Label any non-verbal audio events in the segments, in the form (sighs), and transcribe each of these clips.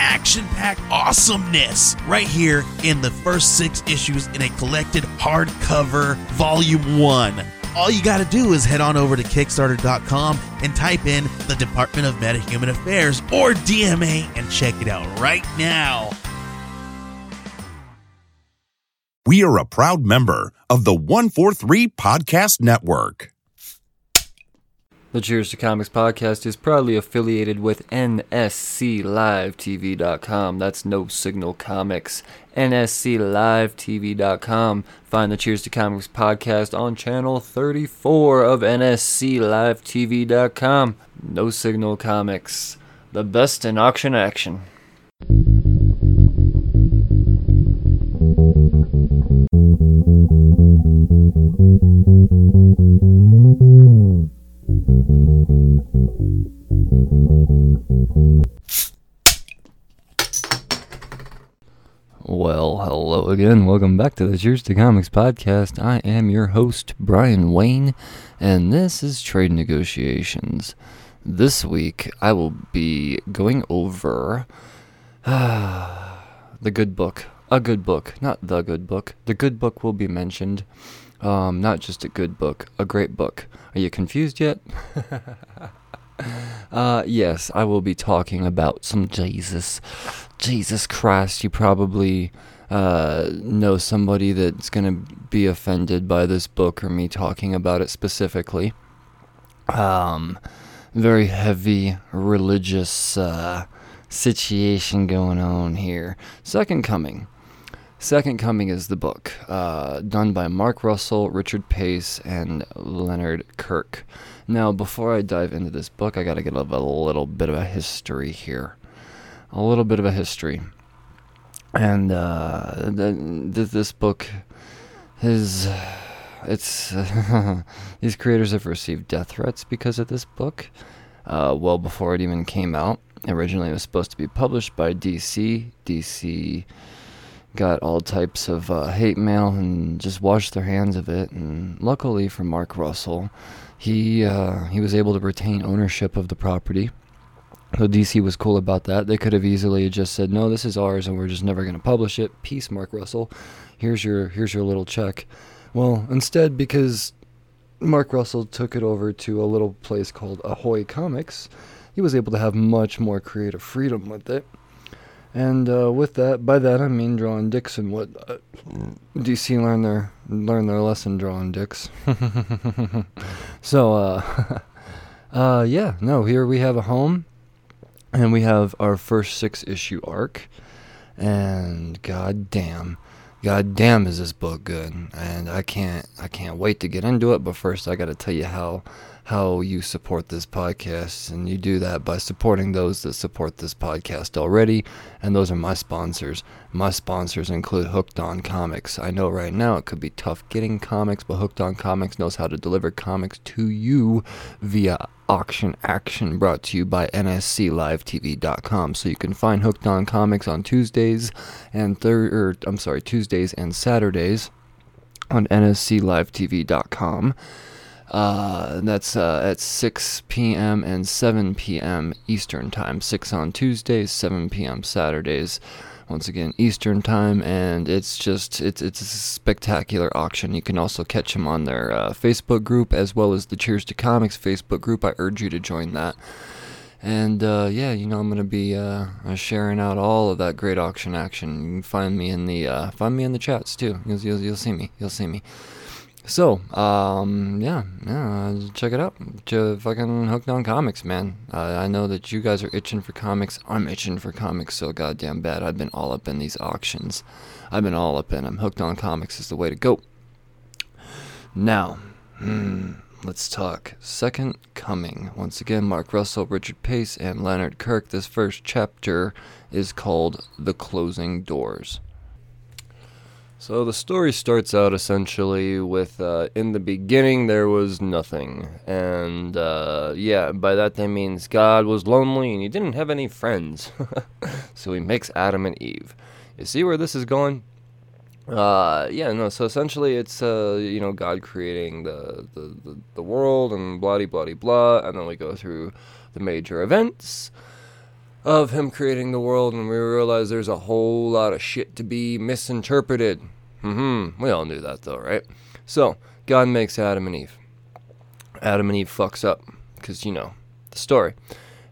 action packed awesomeness right here in the first six issues in a collected hardcover volume one. All you got to do is head on over to Kickstarter.com and type in the Department of Metahuman Affairs or DMA and check it out right now. We are a proud member of the 143 Podcast Network. The Cheers to Comics podcast is proudly affiliated with NSCLiveTV.com. That's No Signal Comics. NSCLiveTV.com. Find the Cheers to Comics podcast on channel 34 of NSCLiveTV.com. No Signal Comics. The best in auction action. Well, hello again. Welcome back to the Cheers to Comics podcast. I am your host, Brian Wayne, and this is Trade Negotiations. This week, I will be going over (sighs) the good book. A good book, not the good book. The good book will be mentioned. Um, not just a good book, a great book. Are you confused yet? (laughs) (laughs) uh, yes, I will be talking about some Jesus. Jesus Christ, you probably uh, know somebody that's going to be offended by this book or me talking about it specifically. Um, very heavy religious uh, situation going on here. Second Coming. Second Coming is the book, uh, done by Mark Russell, Richard Pace, and Leonard Kirk. Now, before I dive into this book, I got to get a, little bit of a history here. A little bit of a history. And uh, th- this book is. It's. (laughs) these creators have received death threats because of this book, uh, well before it even came out. Originally, it was supposed to be published by DC. DC got all types of uh, hate mail and just washed their hands of it. And luckily for Mark Russell, he uh, he was able to retain ownership of the property. So DC was cool about that. They could have easily just said, "No, this is ours, and we're just never going to publish it." Peace, Mark Russell. Here's your here's your little check. Well, instead, because Mark Russell took it over to a little place called Ahoy Comics, he was able to have much more creative freedom with it. And uh, with that, by that I mean drawing dicks and what uh, DC learned their learned their lesson drawing dicks. so, uh, (laughs) uh, yeah, no, here we have a home, and we have our first six issue arc, and god damn, god damn is this book good, and I can't I can't wait to get into it. But first, I got to tell you how how you support this podcast. And you do that by supporting those that support this podcast already. And those are my sponsors. My sponsors include Hooked on Comics. I know right now it could be tough getting comics, but Hooked on Comics knows how to deliver comics to you via auction action brought to you by nsclivetv.com so you can find hooked on comics on tuesdays and third or i'm sorry tuesdays and saturdays on nsclivetv.com uh, that's uh, at 6 p.m. and 7 p.m. Eastern Time. 6 on Tuesdays, 7 p.m. Saturdays. Once again, Eastern Time, and it's just it's it's a spectacular auction. You can also catch them on their uh, Facebook group as well as the Cheers to Comics Facebook group. I urge you to join that. And uh, yeah, you know I'm gonna be uh, sharing out all of that great auction action. You can find me in the find me in the chats too. You'll, you'll, you'll see me. You'll see me. So, um, yeah, yeah, check it out. Ch- fucking hooked on comics, man. Uh, I know that you guys are itching for comics. I'm itching for comics so goddamn bad. I've been all up in these auctions. I've been all up in them. Hooked on comics is the way to go. Now, hmm, let's talk Second Coming. Once again, Mark Russell, Richard Pace, and Leonard Kirk. This first chapter is called The Closing Doors. So the story starts out essentially with uh, in the beginning there was nothing. And uh, yeah, by that that means God was lonely and he didn't have any friends. (laughs) so he makes Adam and Eve. You see where this is going? Uh, yeah, no, so essentially it's, uh, you know, God creating the, the, the, the world and blah, blah, blah, blah, and then we go through the major events of him creating the world, and we realize there's a whole lot of shit to be misinterpreted. Mm-hmm. We all knew that, though, right? So, God makes Adam and Eve. Adam and Eve fucks up, because, you know, the story.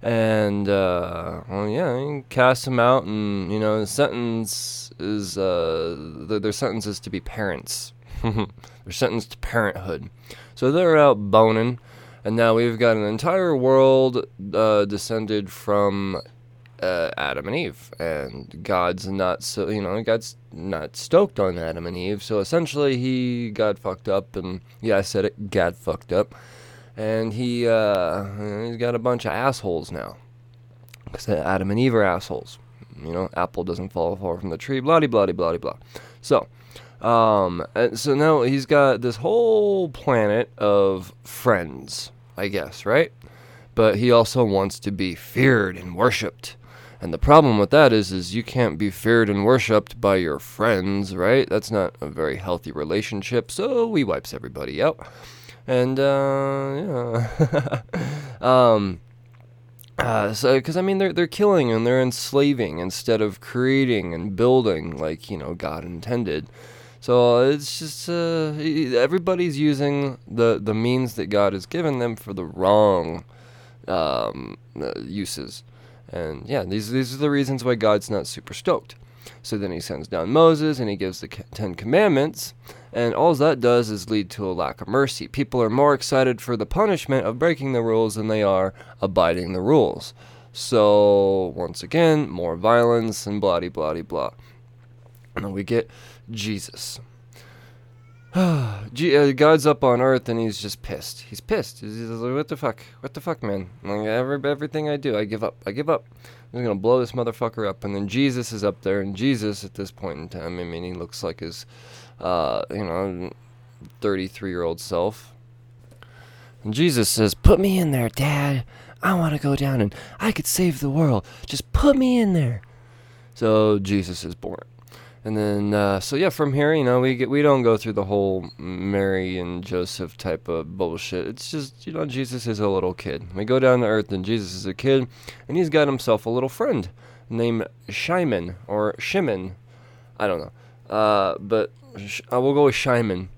And, uh, well, yeah, he casts them out, and, you know, the sentence is, uh, their sentence is to be parents. (laughs) they're sentenced to parenthood. So they're out boning, and now we've got an entire world uh, descended from uh, Adam and Eve, and God's not so you know God's not stoked on Adam and Eve. So essentially, he got fucked up, and yeah, I said it, got fucked up, and he uh, he's got a bunch of assholes now, because Adam and Eve are assholes. You know, apple doesn't fall far from the tree. Blah blah blah blah blah. So. Um, so now he's got this whole planet of friends, I guess, right? But he also wants to be feared and worshipped. And the problem with that is, is you can't be feared and worshipped by your friends, right? That's not a very healthy relationship. So he wipes everybody out, and uh, yeah, (laughs) um, uh, so because I mean they're they're killing and they're enslaving instead of creating and building like you know God intended. So it's just uh, everybody's using the the means that God has given them for the wrong um, uh, uses. And yeah, these these are the reasons why God's not super stoked. So then he sends down Moses and he gives the Ten Commandments, and all that does is lead to a lack of mercy. People are more excited for the punishment of breaking the rules than they are abiding the rules. So once again, more violence and blah blah blah. And then we get Jesus. (sighs) Uh, God's up on earth and he's just pissed. He's pissed. He's like, what the fuck? What the fuck, man? Like, every, everything I do, I give up. I give up. I'm gonna blow this motherfucker up. And then Jesus is up there, and Jesus at this point in time, I mean, he looks like his, uh, you know, 33 year old self. And Jesus says, Put me in there, Dad. I want to go down and I could save the world. Just put me in there. So Jesus is born. And then, uh, so yeah, from here, you know, we get we don't go through the whole Mary and Joseph type of bullshit. It's just, you know, Jesus is a little kid. We go down to earth, and Jesus is a kid, and he's got himself a little friend named Shimon or Shimon. I don't know, uh, but sh- I will go with Shimon.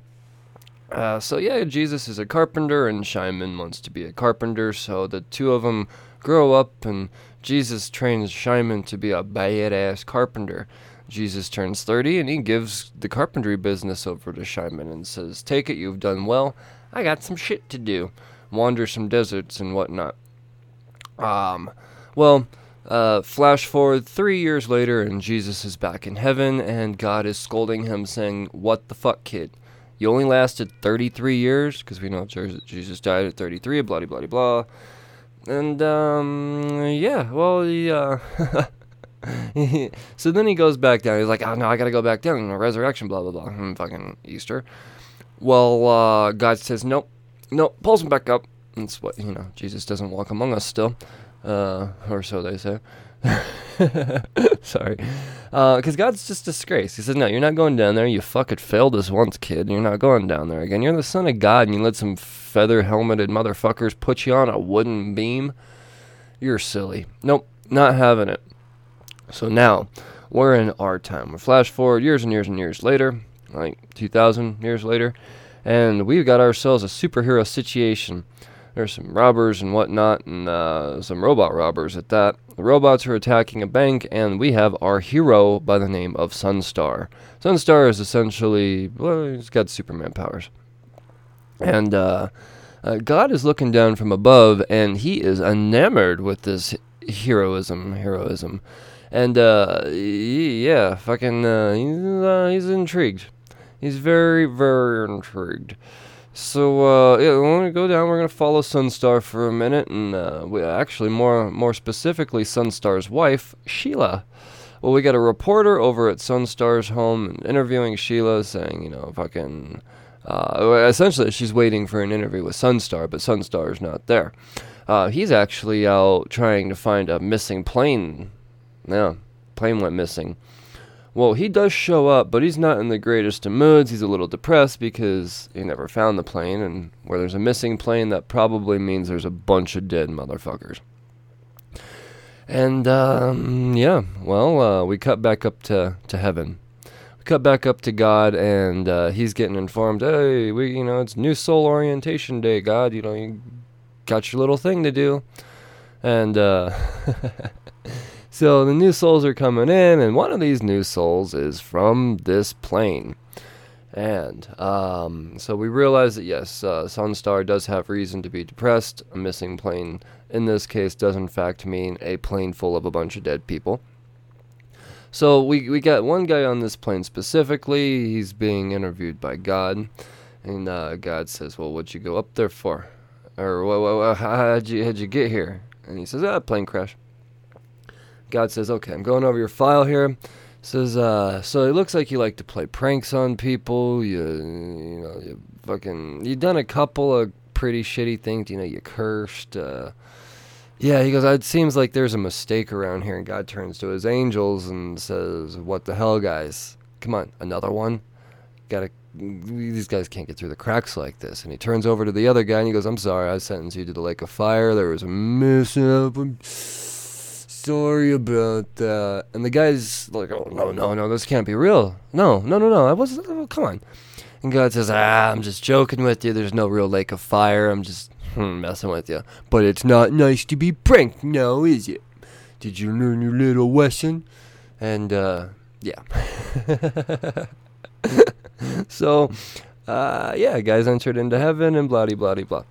Uh, so yeah, Jesus is a carpenter, and Shimon wants to be a carpenter. So the two of them grow up, and Jesus trains Shimon to be a badass carpenter. Jesus turns 30 and he gives the carpentry business over to Shimon and says, Take it, you've done well. I got some shit to do. Wander some deserts and whatnot. Um, well, uh, flash forward three years later, and Jesus is back in heaven, and God is scolding him, saying, What the fuck, kid? You only lasted 33 years, because we know Jesus died at 33, blah, blah, blah, blah. And, um, yeah, well, he, uh, (laughs) (laughs) so then he goes back down. He's like, oh no, I gotta go back down. Resurrection, blah blah blah. Hmm, fucking Easter. Well, uh, God says nope, nope. Pulls him back up. That's what you know. Jesus doesn't walk among us still, uh, or so they say. (laughs) Sorry, because uh, God's just disgrace. He says, "No, you're not going down there. You fucking failed us once, kid. You're not going down there again. You're the son of God, and you let some feather helmeted motherfuckers put you on a wooden beam. You're silly. Nope, not having it." So now we're in our time. We're flash forward years and years and years later, like 2,000 years later, and we've got ourselves a superhero situation. There's some robbers and whatnot, and uh, some robot robbers at that. The robots are attacking a bank, and we have our hero by the name of Sunstar. Sunstar is essentially, well, he's got Superman powers. And uh, uh, God is looking down from above, and he is enamored with this heroism, heroism. And uh, yeah, fucking, uh, he's uh, he's intrigued. He's very very intrigued. So uh, yeah, we're gonna go down. We're gonna follow Sunstar for a minute, and uh, we actually more more specifically Sunstar's wife Sheila. Well, we got a reporter over at Sunstar's home interviewing Sheila, saying, you know, fucking. Uh, essentially, she's waiting for an interview with Sunstar, but Sunstar's not there. Uh, he's actually out trying to find a missing plane. Yeah, plane went missing. Well, he does show up, but he's not in the greatest of moods. He's a little depressed because he never found the plane, and where there's a missing plane, that probably means there's a bunch of dead motherfuckers. And um, yeah, well, uh, we cut back up to, to heaven. We cut back up to God, and uh, he's getting informed. Hey, we, you know, it's New Soul Orientation Day. God, you know, you got your little thing to do, and uh, (laughs) so the new souls are coming in, and one of these new souls is from this plane. And um, so we realize that yes, uh, Sunstar does have reason to be depressed. A missing plane in this case does in fact mean a plane full of a bunch of dead people. So we we got one guy on this plane specifically. He's being interviewed by God, and uh, God says, "Well, what'd you go up there for? Or how'd you how'd you get here?" And he says, "Ah, plane crash." God says, "Okay, I'm going over your file here." Says, uh, so it looks like you like to play pranks on people. You, you know, you fucking, you done a couple of pretty shitty things. You know, you cursed. Uh, yeah, he goes, it seems like there's a mistake around here. And God turns to his angels and says, what the hell, guys? Come on, another one? Gotta, these guys can't get through the cracks like this. And he turns over to the other guy and he goes, I'm sorry, I sentenced you to the lake of fire. There was a mishap sorry about that. And the guy's like, oh, no, no, no, this can't be real. No, no, no, no, I wasn't, oh, come on. And God says, ah, I'm just joking with you. There's no real lake of fire. I'm just hmm, messing with you. But it's not nice to be pranked now, is it? Did you learn your little lesson? And, uh, yeah. (laughs) so, uh, yeah, guys entered into heaven and blah, blah, blah, blah.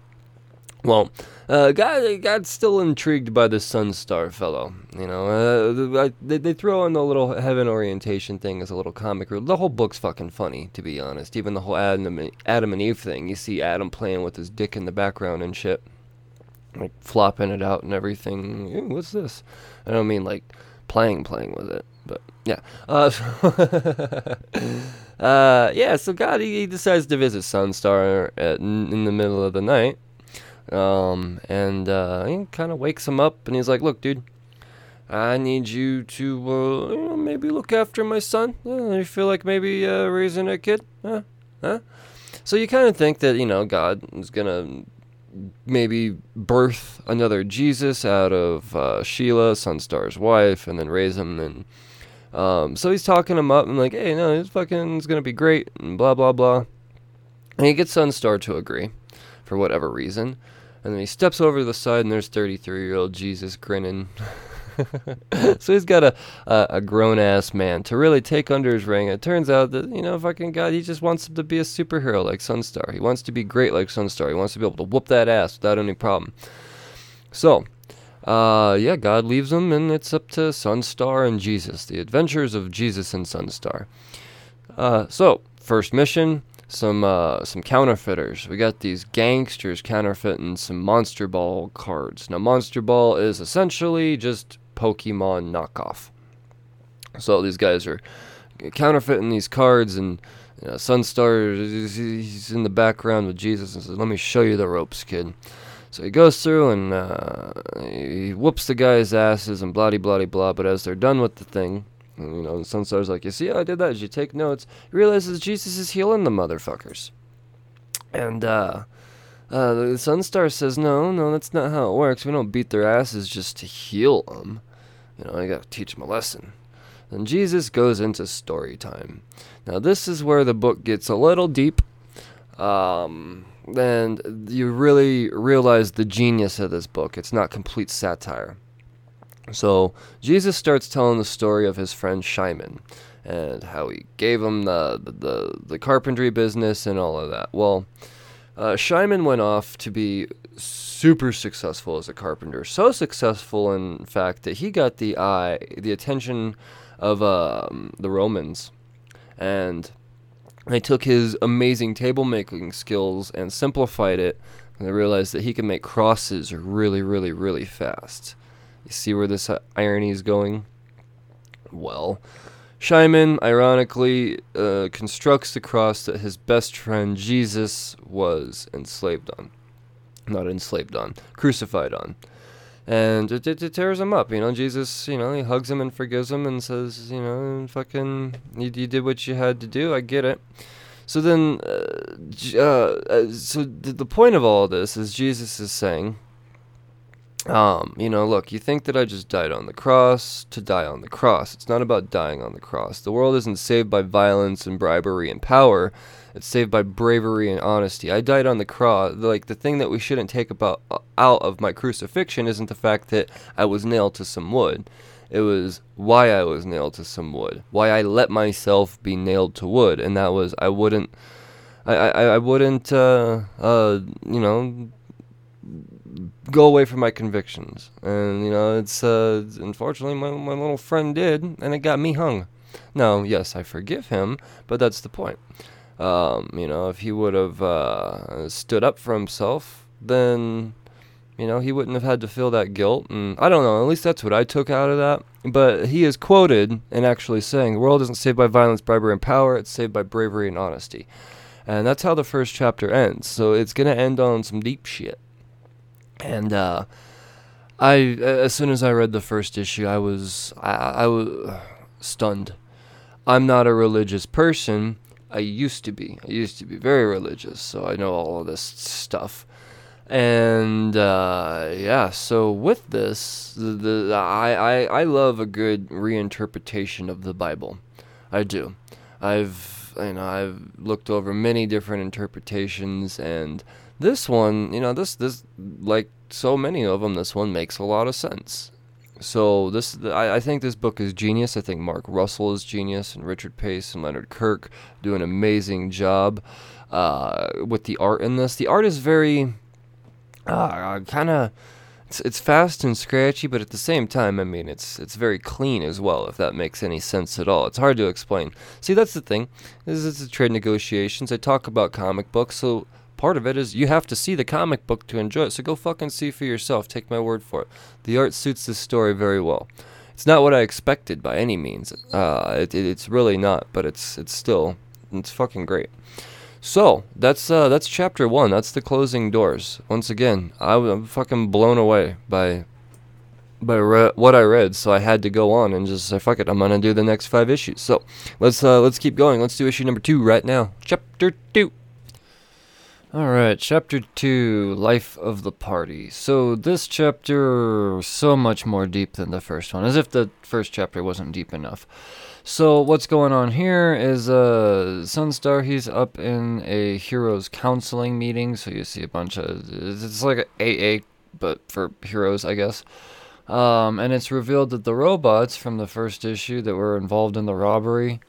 Well, uh, God, God's still intrigued by the Sunstar fellow. You know, uh, they, they throw in the little heaven orientation thing as a little comic The whole book's fucking funny, to be honest. Even the whole Adam, Adam and Eve thing. You see Adam playing with his dick in the background and shit, like flopping it out and everything. what's this? I don't mean like playing, playing with it, but yeah. Uh, (laughs) uh, yeah. So God, he, he decides to visit Sunstar at, in the middle of the night um, and uh, he kind of wakes him up and he's like, Look, dude, I need you to uh, you know, maybe look after my son. Uh, you feel like maybe uh, raising a kid? Huh? Huh? So you kind of think that, you know, God is going to maybe birth another Jesus out of uh, Sheila, Sunstar's wife, and then raise him. And um, so he's talking him up and like, hey, no, he's fucking, it's going to be great, and blah, blah, blah. And he gets Sunstar to agree for whatever reason. And then he steps over to the side, and there's 33 year old Jesus grinning. (laughs) so he's got a, a, a grown ass man to really take under his wing. It turns out that, you know, fucking God, he just wants him to be a superhero like Sunstar. He wants to be great like Sunstar. He wants to be able to whoop that ass without any problem. So, uh, yeah, God leaves him, and it's up to Sunstar and Jesus. The adventures of Jesus and Sunstar. Uh, so, first mission some uh, some counterfeiters. We got these gangsters counterfeiting some Monster Ball cards. Now, Monster Ball is essentially just Pokemon knockoff. So these guys are counterfeiting these cards, and you know, Sunstar he's in the background with Jesus and says, "Let me show you the ropes, kid." So he goes through and uh, he whoops the guy's asses and blah blah blah. But as they're done with the thing, and, you know, and Sunstar's like, you see how I did that? Did you take notes? He realizes Jesus is healing the motherfuckers. And, uh, uh, the Sunstar says, no, no, that's not how it works. We don't beat their asses just to heal them. You know, I gotta teach them a lesson. And Jesus goes into story time. Now, this is where the book gets a little deep. Um, and you really realize the genius of this book. It's not complete satire. So Jesus starts telling the story of his friend Shimon and how he gave him the, the, the carpentry business and all of that. Well, uh, Shimon went off to be super successful as a carpenter. So successful, in fact, that he got the eye, the attention of um, the Romans. And they took his amazing table making skills and simplified it. And they realized that he could make crosses really, really, really fast. You see where this uh, irony is going? Well, Shimon, ironically, uh, constructs the cross that his best friend Jesus was enslaved on. Not enslaved on, crucified on. And it, it, it tears him up, you know. Jesus, you know, he hugs him and forgives him and says, you know, fucking, you, you did what you had to do. I get it. So then, uh, uh, uh, so the, point of all this is Jesus is saying, um, you know, look, you think that I just died on the cross to die on the cross. It's not about dying on the cross. The world isn't saved by violence and bribery and power. It's saved by bravery and honesty. I died on the cross. Like the thing that we shouldn't take about uh, out of my crucifixion isn't the fact that I was nailed to some wood. It was why I was nailed to some wood. Why I let myself be nailed to wood, and that was I wouldn't. I, I, I wouldn't, uh, uh, you know, go away from my convictions. And, you know, it's, uh, unfortunately, my, my little friend did, and it got me hung. Now, yes, I forgive him, but that's the point. Um, you know, if he would have uh, stood up for himself, then, you know, he wouldn't have had to feel that guilt. And I don't know, at least that's what I took out of that. But he is quoted and actually saying, The world isn't saved by violence, bribery, and power, it's saved by bravery and honesty. And that's how the first chapter ends. So it's going to end on some deep shit. And uh, I, as soon as I read the first issue, I was, I, I was stunned. I'm not a religious person. I used to be. I used to be very religious, so I know all of this stuff. And uh, yeah, so with this, the, the I, I I love a good reinterpretation of the Bible. I do. I've you know I've looked over many different interpretations, and this one, you know, this this like so many of them, this one makes a lot of sense. So this, I, I think this book is genius. I think Mark Russell is genius, and Richard Pace and Leonard Kirk do an amazing job uh, with the art in this. The art is very uh, kind of it's it's fast and scratchy, but at the same time, I mean, it's it's very clean as well. If that makes any sense at all, it's hard to explain. See, that's the thing. This is trade negotiations. I talk about comic books, so part of it is you have to see the comic book to enjoy it. So go fucking see for yourself. Take my word for it. The art suits this story very well. It's not what I expected by any means. Uh, it, it, it's really not, but it's it's still it's fucking great. So that's uh, that's chapter one. That's the closing doors. Once again, I, am fucking blown away by by re- what I read. So I had to go on and just say, "Fuck it, I'm gonna do the next five issues." So let's uh, let's keep going. Let's do issue number two right now. Chapter two. All right, chapter 2, Life of the Party. So this chapter so much more deep than the first one, as if the first chapter wasn't deep enough. So what's going on here is uh Sunstar he's up in a heroes counseling meeting, so you see a bunch of it's like AA but for heroes, I guess. Um, and it's revealed that the robots from the first issue that were involved in the robbery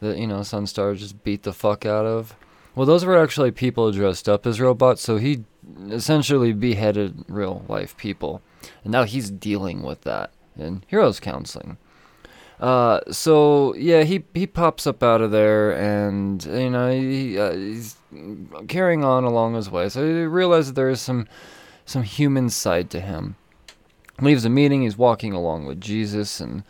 that you know Sunstar just beat the fuck out of well, those were actually people dressed up as robots, so he essentially beheaded real life people. And now he's dealing with that in Heroes Counseling. Uh, so yeah, he he pops up out of there, and you know he, uh, he's carrying on along his way. So he realizes there is some some human side to him. Leaves the meeting. He's walking along with Jesus, and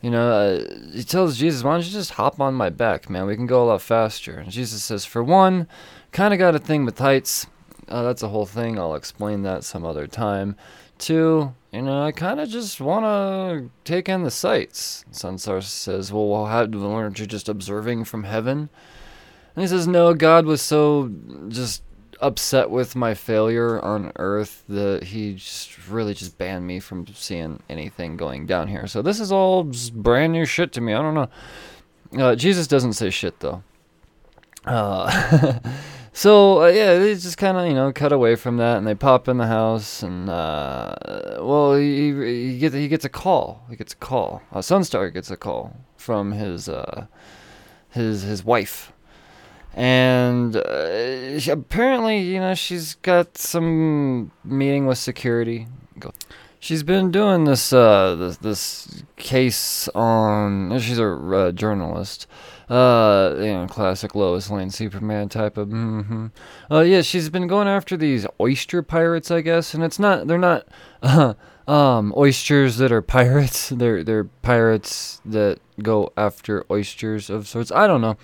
you know, uh, he tells Jesus, why don't you just hop on my back, man? We can go a lot faster. And Jesus says, for one, kind of got a thing with heights. Uh, that's a whole thing. I'll explain that some other time. Two, you know, I kind of just want to take in the sights. Sunstar says, well, how, weren't you just observing from heaven? And he says, no, God was so just upset with my failure on Earth that he just really just banned me from seeing anything going down here. So this is all brand new shit to me. I don't know. Uh, Jesus doesn't say shit though. Uh, (laughs) so uh, yeah, they just kind of you know cut away from that, and they pop in the house, and uh, well, he he gets he gets a call. He gets a call. Uh, Sunstar gets a call from his uh, his his wife and uh, apparently, you know, she's got some meeting with security. She's been doing this uh, this, this case on. She's a uh, journalist. Uh, you know, classic Lois Lane Superman type of. Mm-hmm. Uh, yeah, she's been going after these oyster pirates, I guess, and it's not. They're not. Uh, (laughs) um, oysters that are pirates. (laughs) They're they're pirates that go after oysters of sorts. I don't know.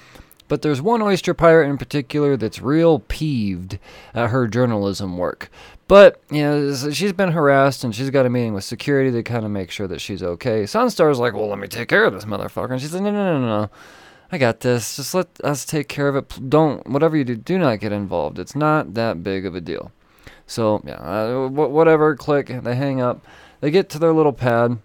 But there's one oyster pirate in particular that's real peeved at her journalism work. But, you know, she's been harassed and she's got a meeting with security to kind of make sure that she's okay. Sunstar's like, well, let me take care of this motherfucker. And she's like, no, no, no, no. I got this. Just let us take care of it. Don't, whatever you do, do not get involved. It's not that big of a deal. So, yeah, uh, whatever, click, they hang up. They get to their little pad,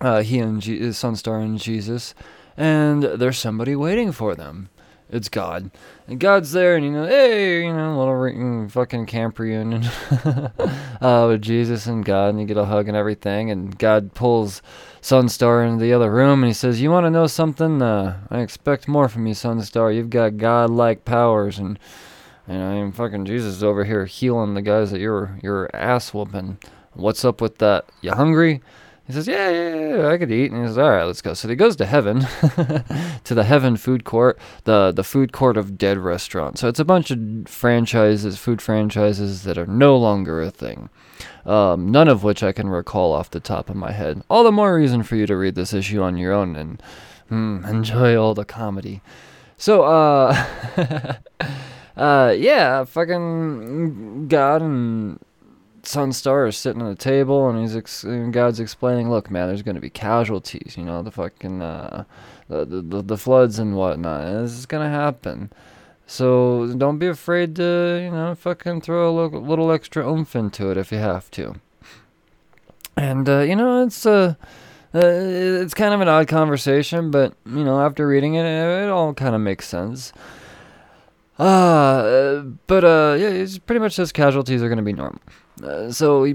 uh, he and G- Sunstar and Jesus, and there's somebody waiting for them. It's God. And God's there, and you know, hey, you know, little re- fucking camp reunion (laughs) uh, with Jesus and God, and you get a hug and everything. And God pulls Sunstar into the other room, and he says, "You want to know something? Uh, I expect more from you, Sunstar. You've got God-like powers, and you know, I am fucking Jesus is over here healing the guys that you're you're ass whooping. What's up with that? You hungry?" He says, yeah, yeah, yeah, I could eat. And he says, all right, let's go. So he goes to heaven, (laughs) to the heaven food court, the, the food court of dead restaurants. So it's a bunch of franchises, food franchises that are no longer a thing. Um, none of which I can recall off the top of my head. All the more reason for you to read this issue on your own and mm, enjoy all the comedy. So, uh, (laughs) uh, yeah, fucking God and Sunstar is sitting at a table and he's ex- and God's explaining, look, man, there's going to be casualties, you know, the fucking uh, the, the the floods and whatnot. This is going to happen. So don't be afraid to, you know, fucking throw a little, little extra oomph into it if you have to. And uh, you know, it's uh, uh, it's kind of an odd conversation, but you know, after reading it, it all kind of makes sense. Uh, but uh, yeah, it's pretty much says casualties are going to be normal. Uh, so he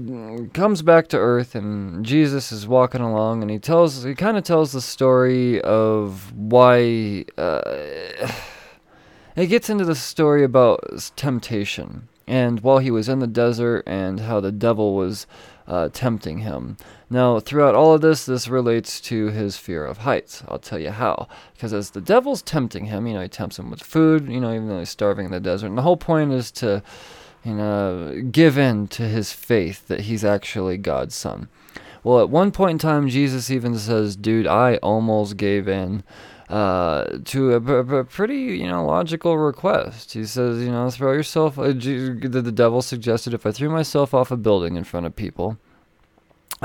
comes back to Earth, and Jesus is walking along, and he tells, he kind of tells the story of why. Uh, (sighs) he gets into the story about temptation, and while he was in the desert, and how the devil was uh, tempting him. Now, throughout all of this, this relates to his fear of heights. I'll tell you how. Because as the devil's tempting him, you know, he tempts him with food, you know, even though he's starving in the desert. And the whole point is to you know, give in to his faith that he's actually God's son. Well, at one point in time, Jesus even says, "Dude, I almost gave in." Uh, to a, a, pretty, you know, logical request. He says, you know, throw yourself. Uh, the devil suggested if I threw myself off a building in front of people,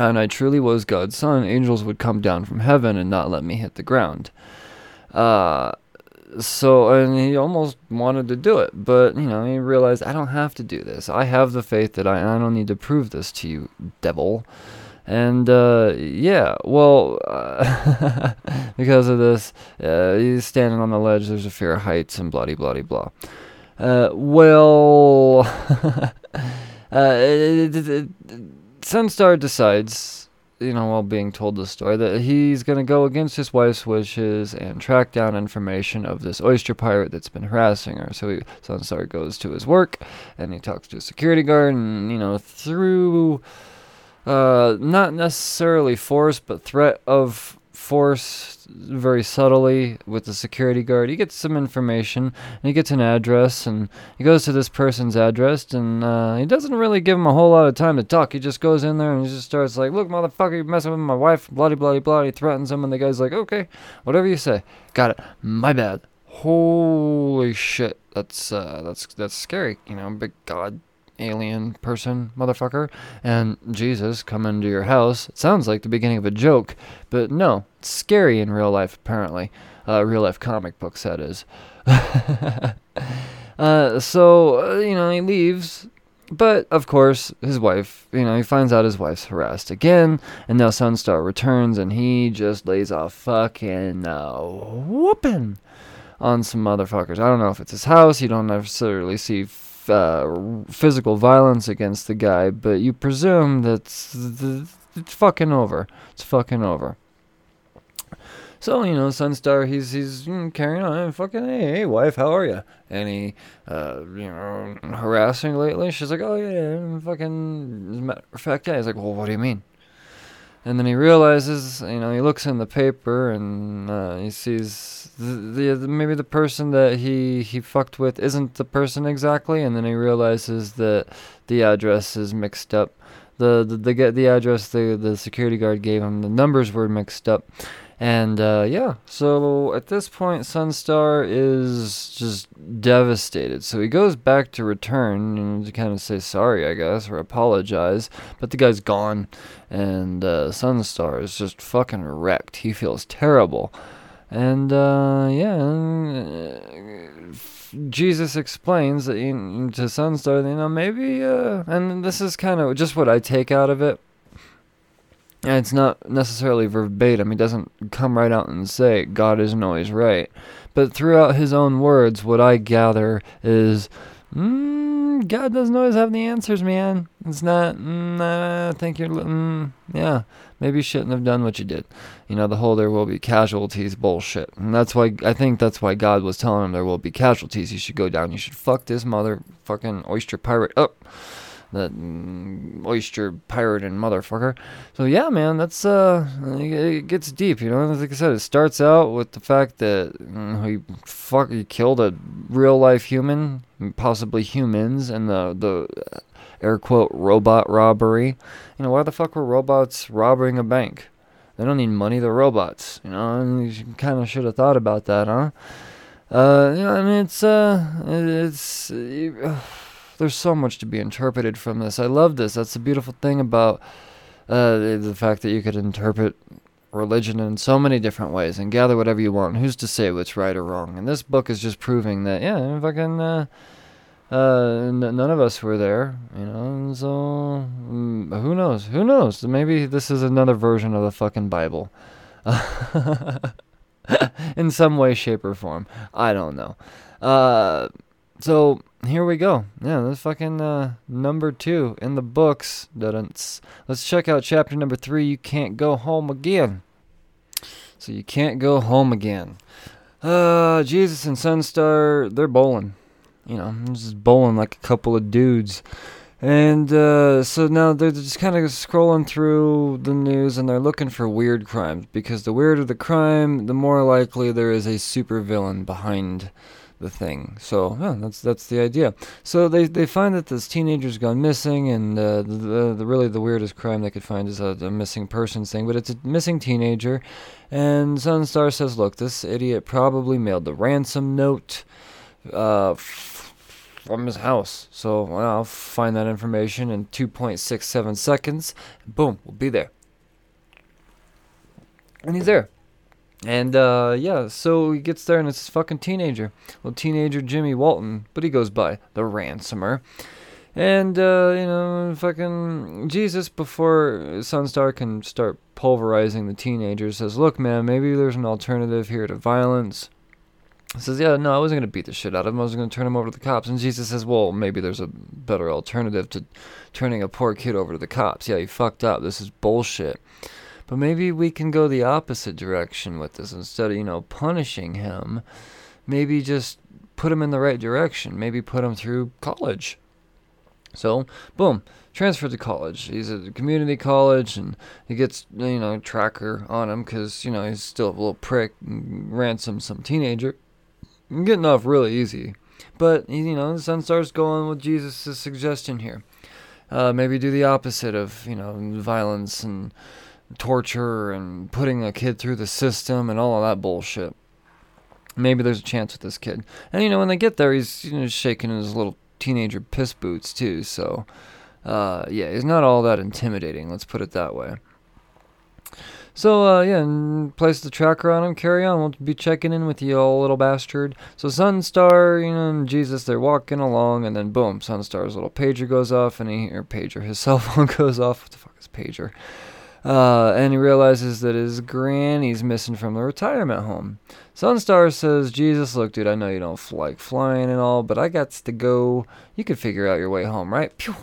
and I truly was God's son, angels would come down from heaven and not let me hit the ground. Uh, so and he almost wanted to do it but you know he realized i don't have to do this. I have the faith that i, I don't need to prove this to you devil. And uh, yeah well uh, (laughs) because of this uh, he's standing on the ledge. There's a fear of heights and bloody bloody blah uh, well (laughs) uh, sunstar decides you know, while being told the story, that he's going to go against his wife's wishes and track down information of this oyster pirate that's been harassing her. So he, Sunstar goes to his work and he talks to a security guard, and, you know, through uh, not necessarily force, but threat of force very subtly with the security guard. He gets some information and he gets an address and he goes to this person's address and uh, he doesn't really give him a whole lot of time to talk. He just goes in there and he just starts like, "Look, motherfucker, you're messing with my wife." Bloody, bloody, bloody. He threatens him and the guy's like, "Okay, whatever you say." Got it. My bad. Holy shit. That's uh, that's that's scary. You know, big god alien person, motherfucker, and Jesus come into your house. It sounds like the beginning of a joke, but no, it's scary in real life, apparently. Uh, real life comic books, that is. (laughs) uh, so, uh, you know, he leaves. But, of course, his wife, you know, he finds out his wife's harassed again, and now Sunstar returns, and he just lays a fucking uh, whooping on some motherfuckers. I don't know if it's his house, you don't necessarily see uh, physical violence against the guy, but you presume that it's, fucking over. It's fucking over. So you know, Sunstar, he's he's mm, carrying on, fucking hey, hey, wife, how are you? He, uh, you know, harassing lately. She's like, oh yeah, fucking. As a matter of fact, yeah. He's like, well, what do you mean? And then he realizes, you know, he looks in the paper and uh, he sees the, the, maybe the person that he he fucked with isn't the person exactly, and then he realizes that the address is mixed up. The the the, the address the the security guard gave him, the numbers were mixed up, And uh, yeah, so at this point, Sunstar is just devastated. So he goes back to return and to kind of say sorry, I guess, or apologize. But the guy's gone, and uh, Sunstar is just fucking wrecked. He feels terrible. And uh, yeah, uh, Jesus explains that you, to Sunstar, you know, maybe, uh, and this is kind of just what I take out of it and it's not necessarily verbatim. He doesn't come right out and say God isn't always right. But throughout his own words, what I gather is mm, God doesn't always have the answers, man. It's not, mm, I think you're, mm, yeah, maybe you shouldn't have done what you did. You know, the whole there will be casualties bullshit. And that's why, I think that's why God was telling him there will be casualties. You should go down. You should fuck this motherfucking oyster pirate up that mm, oyster pirate and motherfucker. So yeah, man, that's uh, it gets deep, you know. Like I said, it starts out with the fact that mm, he fuck he killed a real life human, possibly humans, and the the air quote robot robbery. You know, why the fuck were robots robbing a bank? They don't need money, they're robots. You know, and you kind of should have thought about that, huh? Uh, you know, I mean, it's uh, it's. Uh, there's so much to be interpreted from this. I love this. That's the beautiful thing about uh, the fact that you could interpret religion in so many different ways and gather whatever you want. Who's to say what's right or wrong? And this book is just proving that, yeah, fucking, uh, uh, n- none of us were there, you know, so, um, who knows? Who knows? Maybe this is another version of the fucking Bible. (laughs) in some way, shape, or form. I don't know. Uh, so, here we go. Yeah, that's fucking uh, number two in the books. Let's check out chapter number three. You can't go home again. So you can't go home again. Uh, Jesus and Sunstar, they're bowling. You know, just bowling like a couple of dudes. And uh, so now they're just kind of scrolling through the news and they're looking for weird crimes because the weirder the crime, the more likely there is a supervillain behind the thing. So yeah, that's that's the idea. So they they find that this teenager's gone missing, and uh, the, the really the weirdest crime they could find is a, a, missing persons thing. But it's a missing teenager, and Sunstar says, "Look, this idiot probably mailed the ransom note." Uh, from his house. So well, I'll find that information in 2.67 seconds. Boom, we'll be there. And he's there. And uh, yeah, so he gets there and it's this fucking teenager, well, teenager Jimmy Walton, but he goes by the ransomer. And uh, you know, fucking Jesus, before Sunstar can start pulverizing the teenager, says, "Look, man, maybe there's an alternative here to violence." He says, "Yeah, no, I wasn't gonna beat the shit out of him. I was gonna turn him over to the cops." And Jesus says, "Well, maybe there's a better alternative to turning a poor kid over to the cops. Yeah, you fucked up. This is bullshit." But maybe we can go the opposite direction with this. Instead of, you know, punishing him, maybe just put him in the right direction. Maybe put him through college. So, boom, transferred to college. He's at a community college, and he gets, you know, tracker on him because, you know, he's still a little prick, and ransom some teenager. Getting off really easy. But, you know, the Sunstar's going with Jesus' suggestion here. Uh, maybe do the opposite of, you know, violence and torture and putting a kid through the system and all of that bullshit. Maybe there's a chance with this kid. And you know, when they get there, he's you know shaking his little teenager piss boots too. So, uh, yeah, he's not all that intimidating. Let's put it that way. So, uh, yeah, and place the tracker on him. Carry on. We'll be checking in with you, all little bastard. So, Sunstar, you know, and Jesus, they're walking along, and then boom, Sunstar's little pager goes off, and he, or pager, his (laughs) cell phone goes off. What the fuck is pager? Uh, and he realizes that his granny's missing from the retirement home. Sunstar says, Jesus, look, dude, I know you don't like flying and all, but I got to go. You could figure out your way home, right? Pew.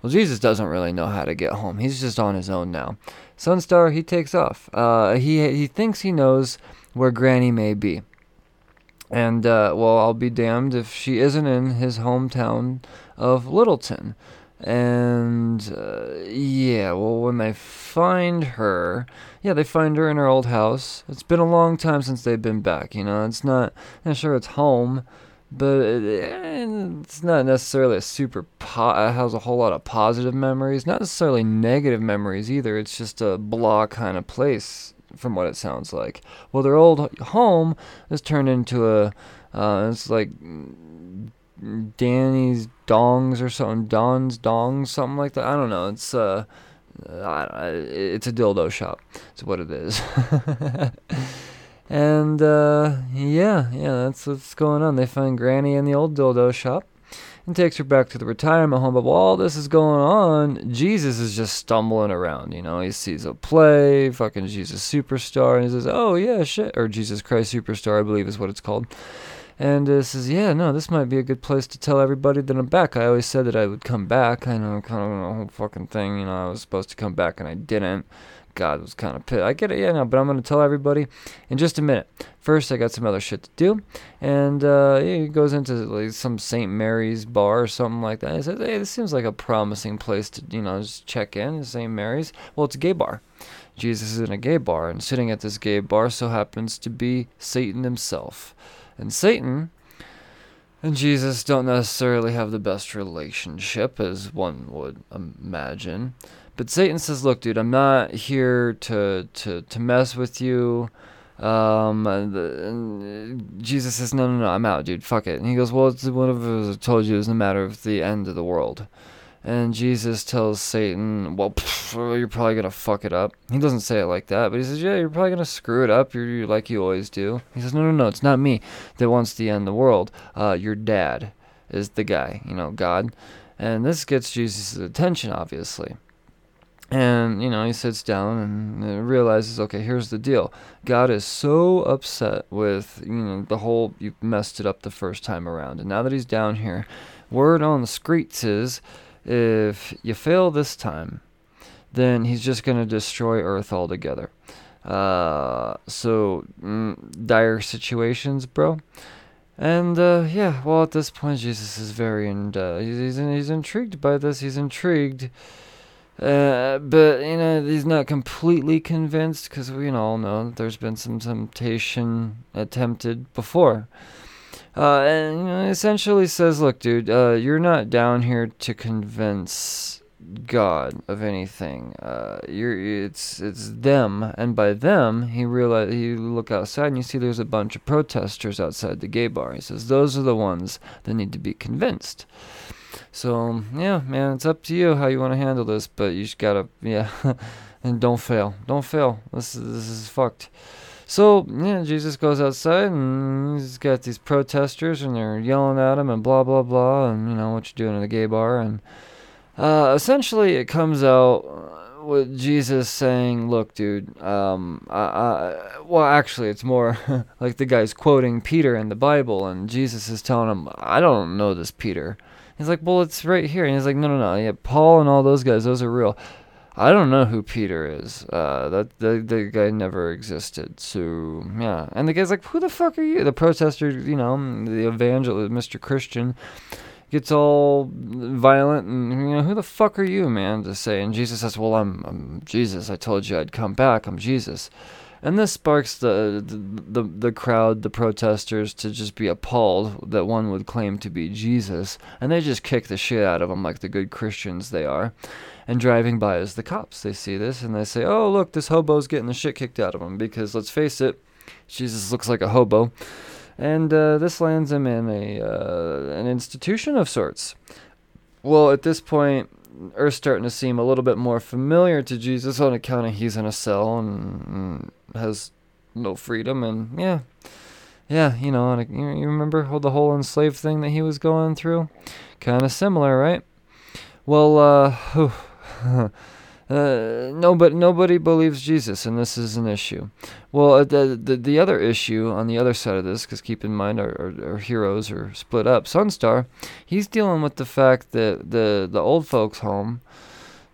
Well, Jesus doesn't really know how to get home. He's just on his own now. Sunstar, he takes off. Uh, he, he thinks he knows where Granny may be. And, uh, well, I'll be damned if she isn't in his hometown of Littleton. And uh, yeah, well, when they find her, yeah, they find her in her old house. It's been a long time since they've been back. You know, it's not. I'm sure it's home, but it, it's not necessarily a super. Po- it has a whole lot of positive memories, not necessarily negative memories either. It's just a blah kind of place from what it sounds like. Well, their old home is turned into a, uh, it's like Danny's Dongs or something, Don's Dongs, something like that. I don't know. It's uh, it's a dildo shop. It's what it is. (laughs) and uh, yeah, yeah, that's what's going on. They find Granny in the old dildo shop and takes her back to the retirement home. But while all this is going on, Jesus is just stumbling around. You know, he sees a play, fucking Jesus Superstar, and he says, "Oh yeah, shit," or Jesus Christ Superstar, I believe is what it's called. And uh, says, "Yeah, no, this might be a good place to tell everybody that I'm back. I always said that I would come back. I know, kind of the whole fucking thing. You know, I was supposed to come back and I didn't." God was kind of pissed. I get it, yeah, no, but I'm to tell everybody in just a minute. First, I got some other shit to do. And uh, he goes into like some St. Mary's bar or something like that. He says, hey, this seems like a promising place to, you know, just check in, St. Mary's. Well, it's a gay bar. Jesus is in a gay bar, and sitting at this gay bar so happens to be Satan himself. And Satan and Jesus don't necessarily have the best relationship, as one would imagine. But Satan says, "Look, dude, I'm not here to to to mess with you." Um, and, and Jesus says, "No, no, no, I'm out, dude. Fuck it." And he goes, "Well, it's one of us told you it was a matter of the end of the world." And Jesus tells Satan, "Well, pff, you're probably gonna fuck it up." He doesn't say it like that, but he says, "Yeah, you're probably gonna screw it up. You're, like you always do." He says, "No, no, no. It's not me that wants to end the world. Uh, your dad is the guy. You know, God." And this gets Jesus' attention, obviously. And, you know, he sits down and realizes, okay, here's the deal. God is so upset with, you know, the whole, you messed it up the first time around. And now that he's down here, word on the streets is if you fail this time, then he's just going to destroy Earth altogether. Uh, so, mm, dire situations, bro. And uh, yeah, well, at this point, Jesus is very, and uh, he's, he's, he's intrigued by this. He's intrigued uh, but you know he's not completely convinced because we all know there's been some temptation attempted before. Uh, and you know, essentially says, "Look, dude, uh, you're not down here to convince God of anything. Uh, you're it's it's them, and by them, he realize you look outside and you see there's a bunch of protesters outside the gay bar. He says those are the ones that need to be convinced." So yeah, man, it's up to you how you want to handle this, but you just gotta yeah, (laughs) and don't fail, don't fail. This is, this is fucked. So yeah, Jesus goes outside and he's got these protesters and they're yelling at him and blah blah blah and you know what you're doing in a gay bar and uh, essentially it comes out with Jesus saying, "Look, dude, um, I, I, well, actually, it's more (laughs) like the guy's quoting Peter in the Bible, and Jesus is telling him, I don't know this Peter." He's like, well, it's right here. And he's like, no, no, no. Yeah, Paul and all those guys, those are real. I don't know who Peter is. Uh, that the the guy never existed. So yeah, and the guy's like, "Who the fuck are you?" The protester, you know, the evangelist, Mr. Christian, gets all violent and you know, "Who the fuck are you, man?" To say, and Jesus says, "Well, I'm, I'm Jesus. I told you I'd come back. I'm Jesus." And this sparks the, the, the the crowd, the protesters, to just be appalled that one would claim to be Jesus, and they just kick the shit out of him like the good Christians they are. And driving by is the cops, they see this and they say, "Oh, look, this hobo's getting the shit kicked out of him." Because let's face it, Jesus looks like a hobo, and uh, this lands him in a uh, an institution of sorts. Well, at this point, Earth's starting to seem a little bit more familiar to Jesus on account of he's in a cell and, and has no freedom and yeah. Yeah you know you, you remember the whole enslaved thing that he was going through? Kind of similar right? Well uh, uh no but nobody believes jesus and this is an issue well uh, the, the the other issue on the other side of this because keep in mind our, our, our heroes are split up sunstar he's dealing with the fact that the the old folks home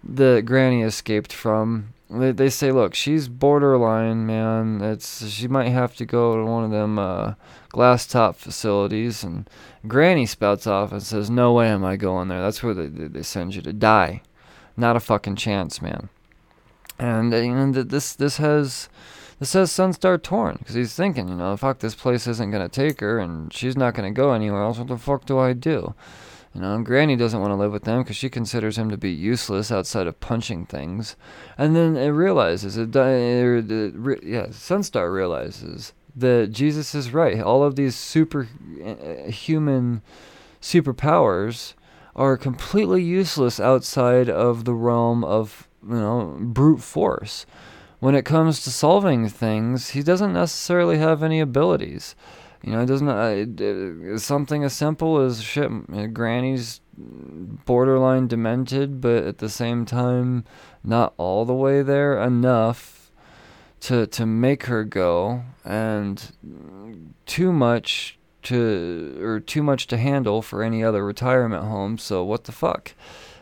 that granny escaped from they, they say, look, she's borderline, man. It's she might have to go to one of them uh, glass top facilities. And Granny spouts off and says, no way am I going there. That's where they, they send you to die. Not a fucking chance, man. And uh, you know this this has this has Sunstar torn because he's thinking, you know, fuck, this place isn't gonna take her, and she's not gonna go anywhere else. What the fuck do I do? You know, and Granny doesn't want to live with them because she considers him to be useless outside of punching things. And then it realizes, it, it, it, yeah, Sunstar realizes that Jesus is right. All of these super uh, human superpowers are completely useless outside of the realm of, you know, brute force. When it comes to solving things, he doesn't necessarily have any abilities. You know, it doesn't. Uh, something as simple as shit. Granny's borderline demented, but at the same time, not all the way there enough to to make her go, and too much to or too much to handle for any other retirement home. So what the fuck?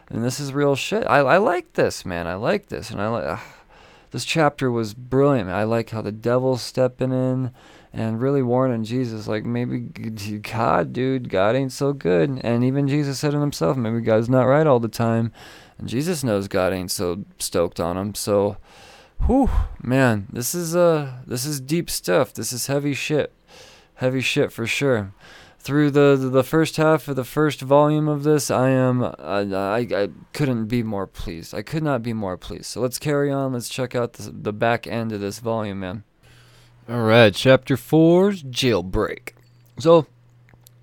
And this is real shit. I I like this, man. I like this, and I like. This chapter was brilliant. I like how the devil's stepping in and really warning Jesus, like maybe God, dude, God ain't so good. And even Jesus said it himself, maybe God's not right all the time. And Jesus knows God ain't so stoked on him. So, whew, man, this is uh, this is deep stuff. This is heavy shit, heavy shit for sure. Through the the first half of the first volume of this, I am I, I, I couldn't be more pleased. I could not be more pleased. So let's carry on. Let's check out the, the back end of this volume, man. All right, chapter four's jailbreak. So,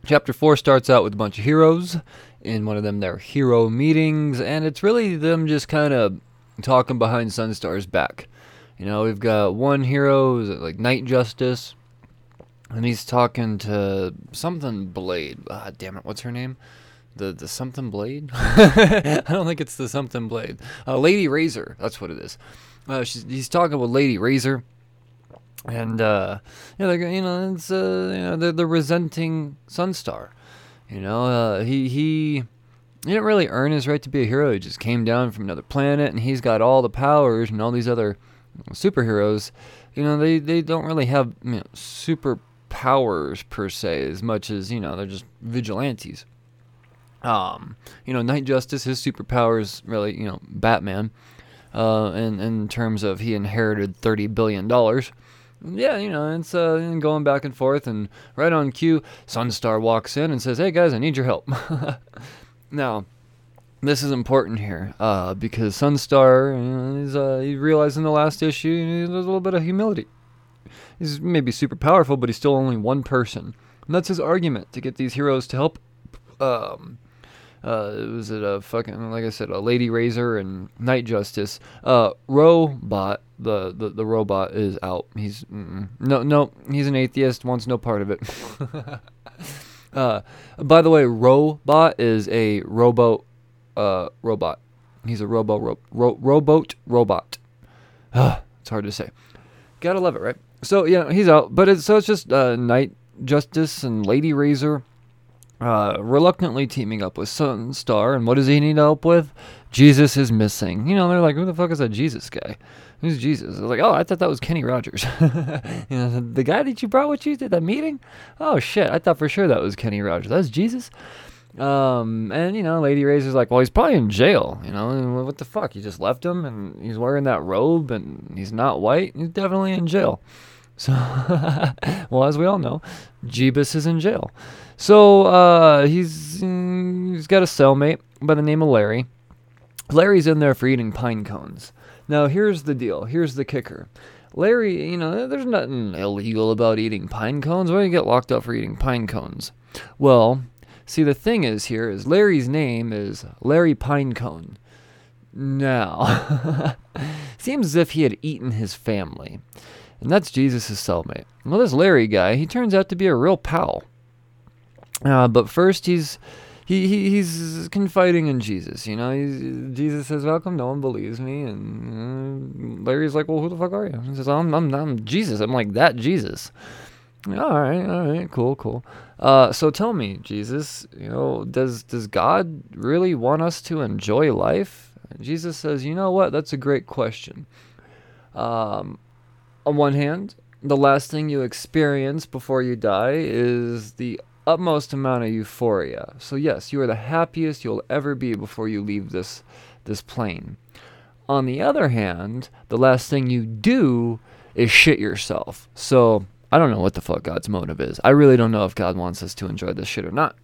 chapter four starts out with a bunch of heroes in one of them their hero meetings, and it's really them just kind of talking behind Sunstar's back. You know, we've got one hero, like Night Justice, and he's talking to something Blade. Ah, damn it, what's her name? The the something Blade? (laughs) I don't think it's the something Blade. Uh, Lady Razor, that's what it is. Uh, he's talking with Lady Razor and uh, yeah, they're you know it's uh, you know they're, they're resenting Sunstar. You know, uh, he he he didn't really earn his right to be a hero. He just came down from another planet, and he's got all the powers and all these other superheroes. You know, they they don't really have you know, super powers per se as much as you know they're just vigilantes. Um, you know, Night Justice, his superpowers really, you know, Batman. Uh, in in terms of he inherited thirty billion dollars yeah, you know, it's uh, going back and forth, and right on cue, Sunstar walks in and says, "Hey guys, I need your help." (laughs) now, this is important here uh, because Sunstar, he's, uh, he realized in the last issue there's a little bit of humility. He's maybe super powerful, but he's still only one person, and that's his argument to get these heroes to help. Um, uh, was it a fucking like I said, a Lady Razor and Night Justice. Uh, Robot, the, the the robot is out. He's no no, he's an atheist. Wants no part of it. (laughs) uh, by the way, Robot is a robo uh robot. He's a robo ro- ro- rowboat robot. (sighs) it's hard to say. Gotta love it, right? So yeah, he's out. But it's so it's just uh, Night Justice and Lady Razor uh, reluctantly teaming up with Sunstar. And what does he need help with? Jesus is missing. You know, they're like, who the fuck is that Jesus guy? Who's Jesus? I was like, oh, I thought that was Kenny Rogers. (laughs) you know, the guy that you brought with you to that meeting? Oh, shit. I thought for sure that was Kenny Rogers. That's Jesus? Um, and, you know, Lady Razor's like, well, he's probably in jail. You know, what the fuck? You just left him and he's wearing that robe and he's not white. He's definitely in jail. So, (laughs) well, as we all know, Jeebus is in jail. So uh, he's he's got a cellmate by the name of Larry. Larry's in there for eating pine cones. Now here's the deal. Here's the kicker. Larry, you know, there's nothing illegal about eating pine cones. Why do you get locked up for eating pine cones? Well, see, the thing is here is Larry's name is Larry Pinecone. Now, (laughs) seems as if he had eaten his family. And that's Jesus' cellmate. Well, this Larry guy, he turns out to be a real pal. Uh, but first, he's he, he he's confiding in Jesus. You know, he's, Jesus says, "Welcome." No one believes me, and uh, Larry's like, "Well, who the fuck are you?" He says, "I'm I'm, I'm Jesus." I'm like that Jesus. All right, all right, cool, cool. Uh, so tell me, Jesus, you know, does does God really want us to enjoy life? Jesus says, "You know what? That's a great question." Um, on one hand, the last thing you experience before you die is the utmost amount of euphoria. So yes, you are the happiest you'll ever be before you leave this this plane. On the other hand, the last thing you do is shit yourself. So I don't know what the fuck God's motive is. I really don't know if God wants us to enjoy this shit or not.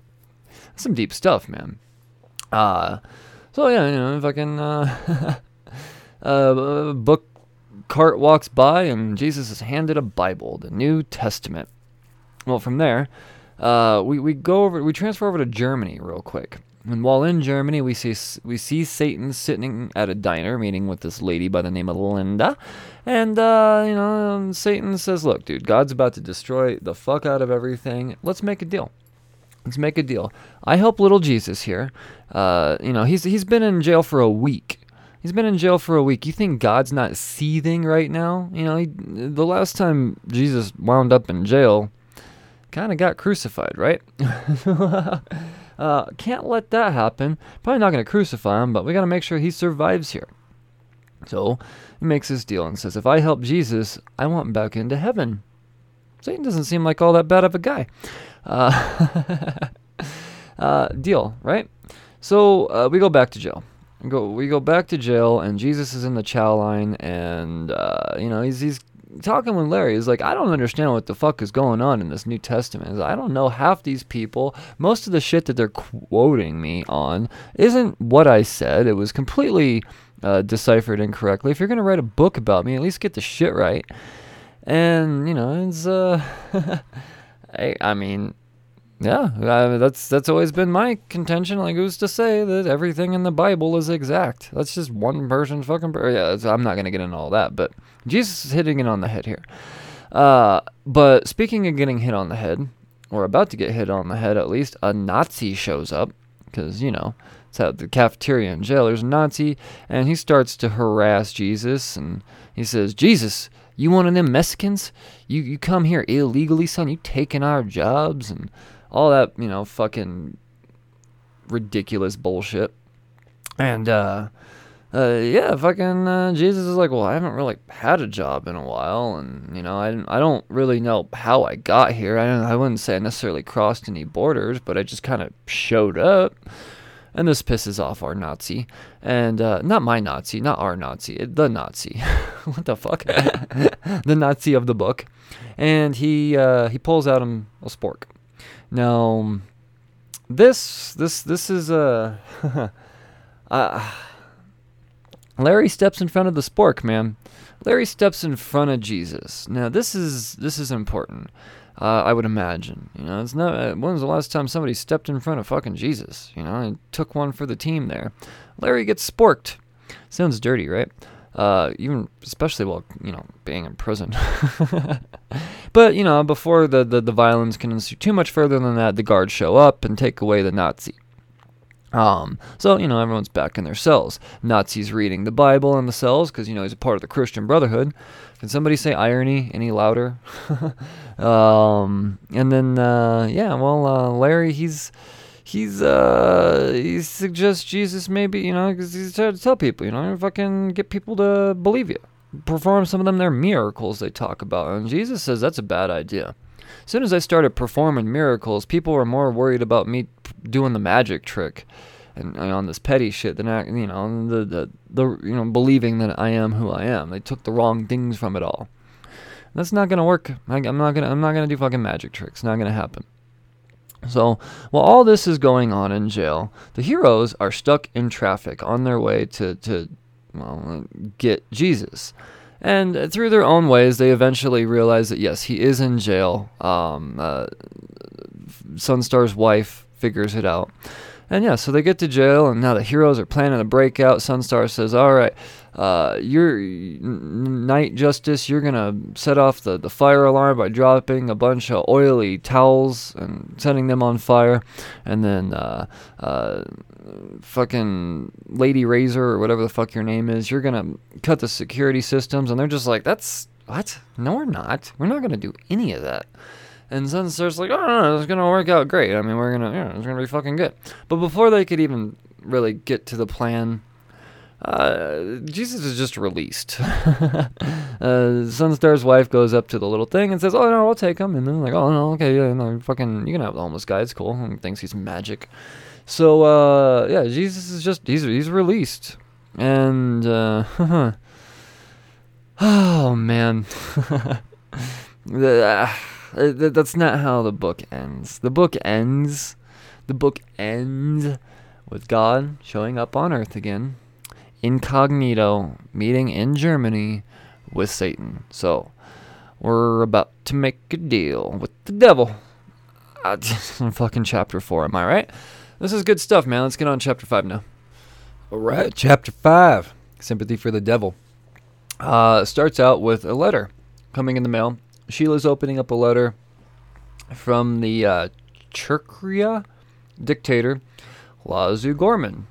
some deep stuff, man. Uh, so yeah, you know, fucking uh, (laughs) uh, book cart walks by and Jesus is handed a Bible, the New Testament. Well, from there, uh, we we go over, we transfer over to Germany real quick. And while in Germany, we see we see Satan sitting at a diner meeting with this lady by the name of Linda, and uh, you know Satan says, "Look, dude, God's about to destroy the fuck out of everything. Let's make a deal. Let's make a deal. I help little Jesus here. Uh, you know, he's he's been in jail for a week. He's been in jail for a week. You think God's not seething right now? You know, he, the last time Jesus wound up in jail, kind of got crucified, right? (laughs) uh, can't let that happen. Probably not going to crucify him, but we got to make sure he survives here. So he makes this deal and says, if I help Jesus, I want him back into heaven. Satan doesn't seem like all that bad of a guy. Uh, (laughs) uh, deal, right? So uh, we go back to jail. We go, we go back to jail, and Jesus is in the chow line, and uh, you know he's he's talking with Larry. He's like, I don't understand what the fuck is going on in this New Testament. I don't know half these people. Most of the shit that they're quoting me on isn't what I said. It was completely uh, deciphered incorrectly. If you're gonna write a book about me, at least get the shit right. And you know, it's uh, (laughs) I, I mean, yeah, uh, that's that's always been my contention. Like who's to say that everything in the Bible is exact? That's just one person's fucking. yeah, I'm not gonna get into all that, but Jesus is hitting it on the head here. Uh, but speaking of getting hit on the head, or about to get hit on the head at least, a Nazi shows up because you know it's at the cafeteria in jail. There's a Nazi, and he starts to harass Jesus, and he says, "Jesus, you one of them Mexicans? You you come here illegally, son? You taking our jobs and." All that, you know, fucking ridiculous bullshit. And, uh, uh, yeah, fucking uh, Jesus is like, well, I haven't really had a job in a while, and you know, I I don't really know how I got here. I I wouldn't say I necessarily crossed any borders, but I just kind of showed up. And this pisses off our Nazi, and uh, not my Nazi, not our Nazi, the Nazi. (laughs) what the fuck? (laughs) the Nazi of the book, and he uh, he pulls out him a spork, now, this this this is a uh, (laughs) uh, Larry steps in front of the spork, man. Larry steps in front of Jesus. Now, this is this is important. Uh, I would imagine. You know, it's not. Uh, when was the last time somebody stepped in front of fucking Jesus? You know, and took one for the team there. Larry gets sporked. Sounds dirty, right? Uh, even especially while you know being in prison. (laughs) but you know, before the, the the violence can ensue too much further than that, the guards show up and take away the Nazi. Um, so you know everyone's back in their cells. Nazis reading the Bible in the cells because you know he's a part of the Christian Brotherhood. Can somebody say irony any louder? (laughs) um, and then uh, yeah, well, uh, Larry he's he's uh he suggests Jesus maybe you know because he's trying to tell people you know fucking get people to believe you, perform some of them their miracles they talk about, and Jesus says that's a bad idea. As soon as I started performing miracles, people were more worried about me doing the magic trick and, and on this petty shit than I, you know the, the the you know believing that I am who I am. They took the wrong things from it all. That's not gonna work. I, I'm not gonna I'm not gonna do fucking magic tricks. Not gonna happen. So, while all this is going on in jail, the heroes are stuck in traffic on their way to, to well, get Jesus. And through their own ways, they eventually realize that yes, he is in jail. Um, uh, Sunstar's wife figures it out. And yeah, so they get to jail, and now the heroes are planning a breakout. Sunstar says, All right, uh, you're night justice. You're gonna set off the, the fire alarm by dropping a bunch of oily towels and setting them on fire, and then uh, uh, fucking Lady Razor or whatever the fuck your name is. You're gonna cut the security systems, and they're just like, that's what? No, we're not. We're not gonna do any of that. And Sunstar's like, oh, no, no, it's gonna work out great. I mean, we're gonna, yeah, it's gonna be fucking good. But before they could even really get to the plan uh, Jesus is just released. (laughs) uh, Sunstar's wife goes up to the little thing and says, "Oh no, I'll take him." And then like, "Oh no, okay, yeah, no, fucking, you can have the homeless guy. It's cool." And thinks he's magic. So uh, yeah, Jesus is just he's he's released, and uh, (laughs) oh man, (laughs) the, uh, that's not how the book ends. The book ends The book ends with God showing up on Earth again, incognito, meeting in Germany with Satan. So, we're about to make a deal with the devil. Uh, (laughs) fucking chapter 4, am I right? This is good stuff, man. Let's get on chapter 5 now. All right, chapter 5 Sympathy for the Devil. Uh, starts out with a letter coming in the mail. Sheila's opening up a letter from the uh, dictator, Lazu Gorman.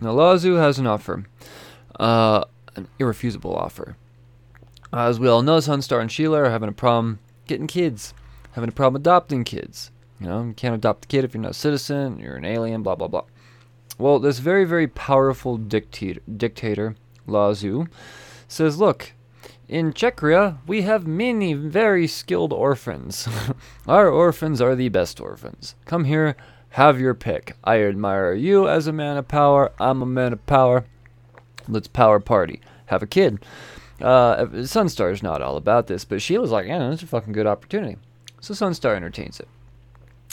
Now, Lazu has an offer, uh, an irrefusable offer. As we all know, Sunstar and Sheila are having a problem getting kids, having a problem adopting kids. You know, you can't adopt a kid if you're not a citizen, you're an alien, blah, blah, blah. Well, this very, very powerful dictator, dictator Lazu, says, Look, in Chekria, we have many very skilled orphans. (laughs) Our orphans are the best orphans. Come here, have your pick. I admire you as a man of power. I'm a man of power. Let's power party. Have a kid. Uh, Sunstar's not all about this, but Sheila's like, yeah, that's a fucking good opportunity. So Sunstar entertains it.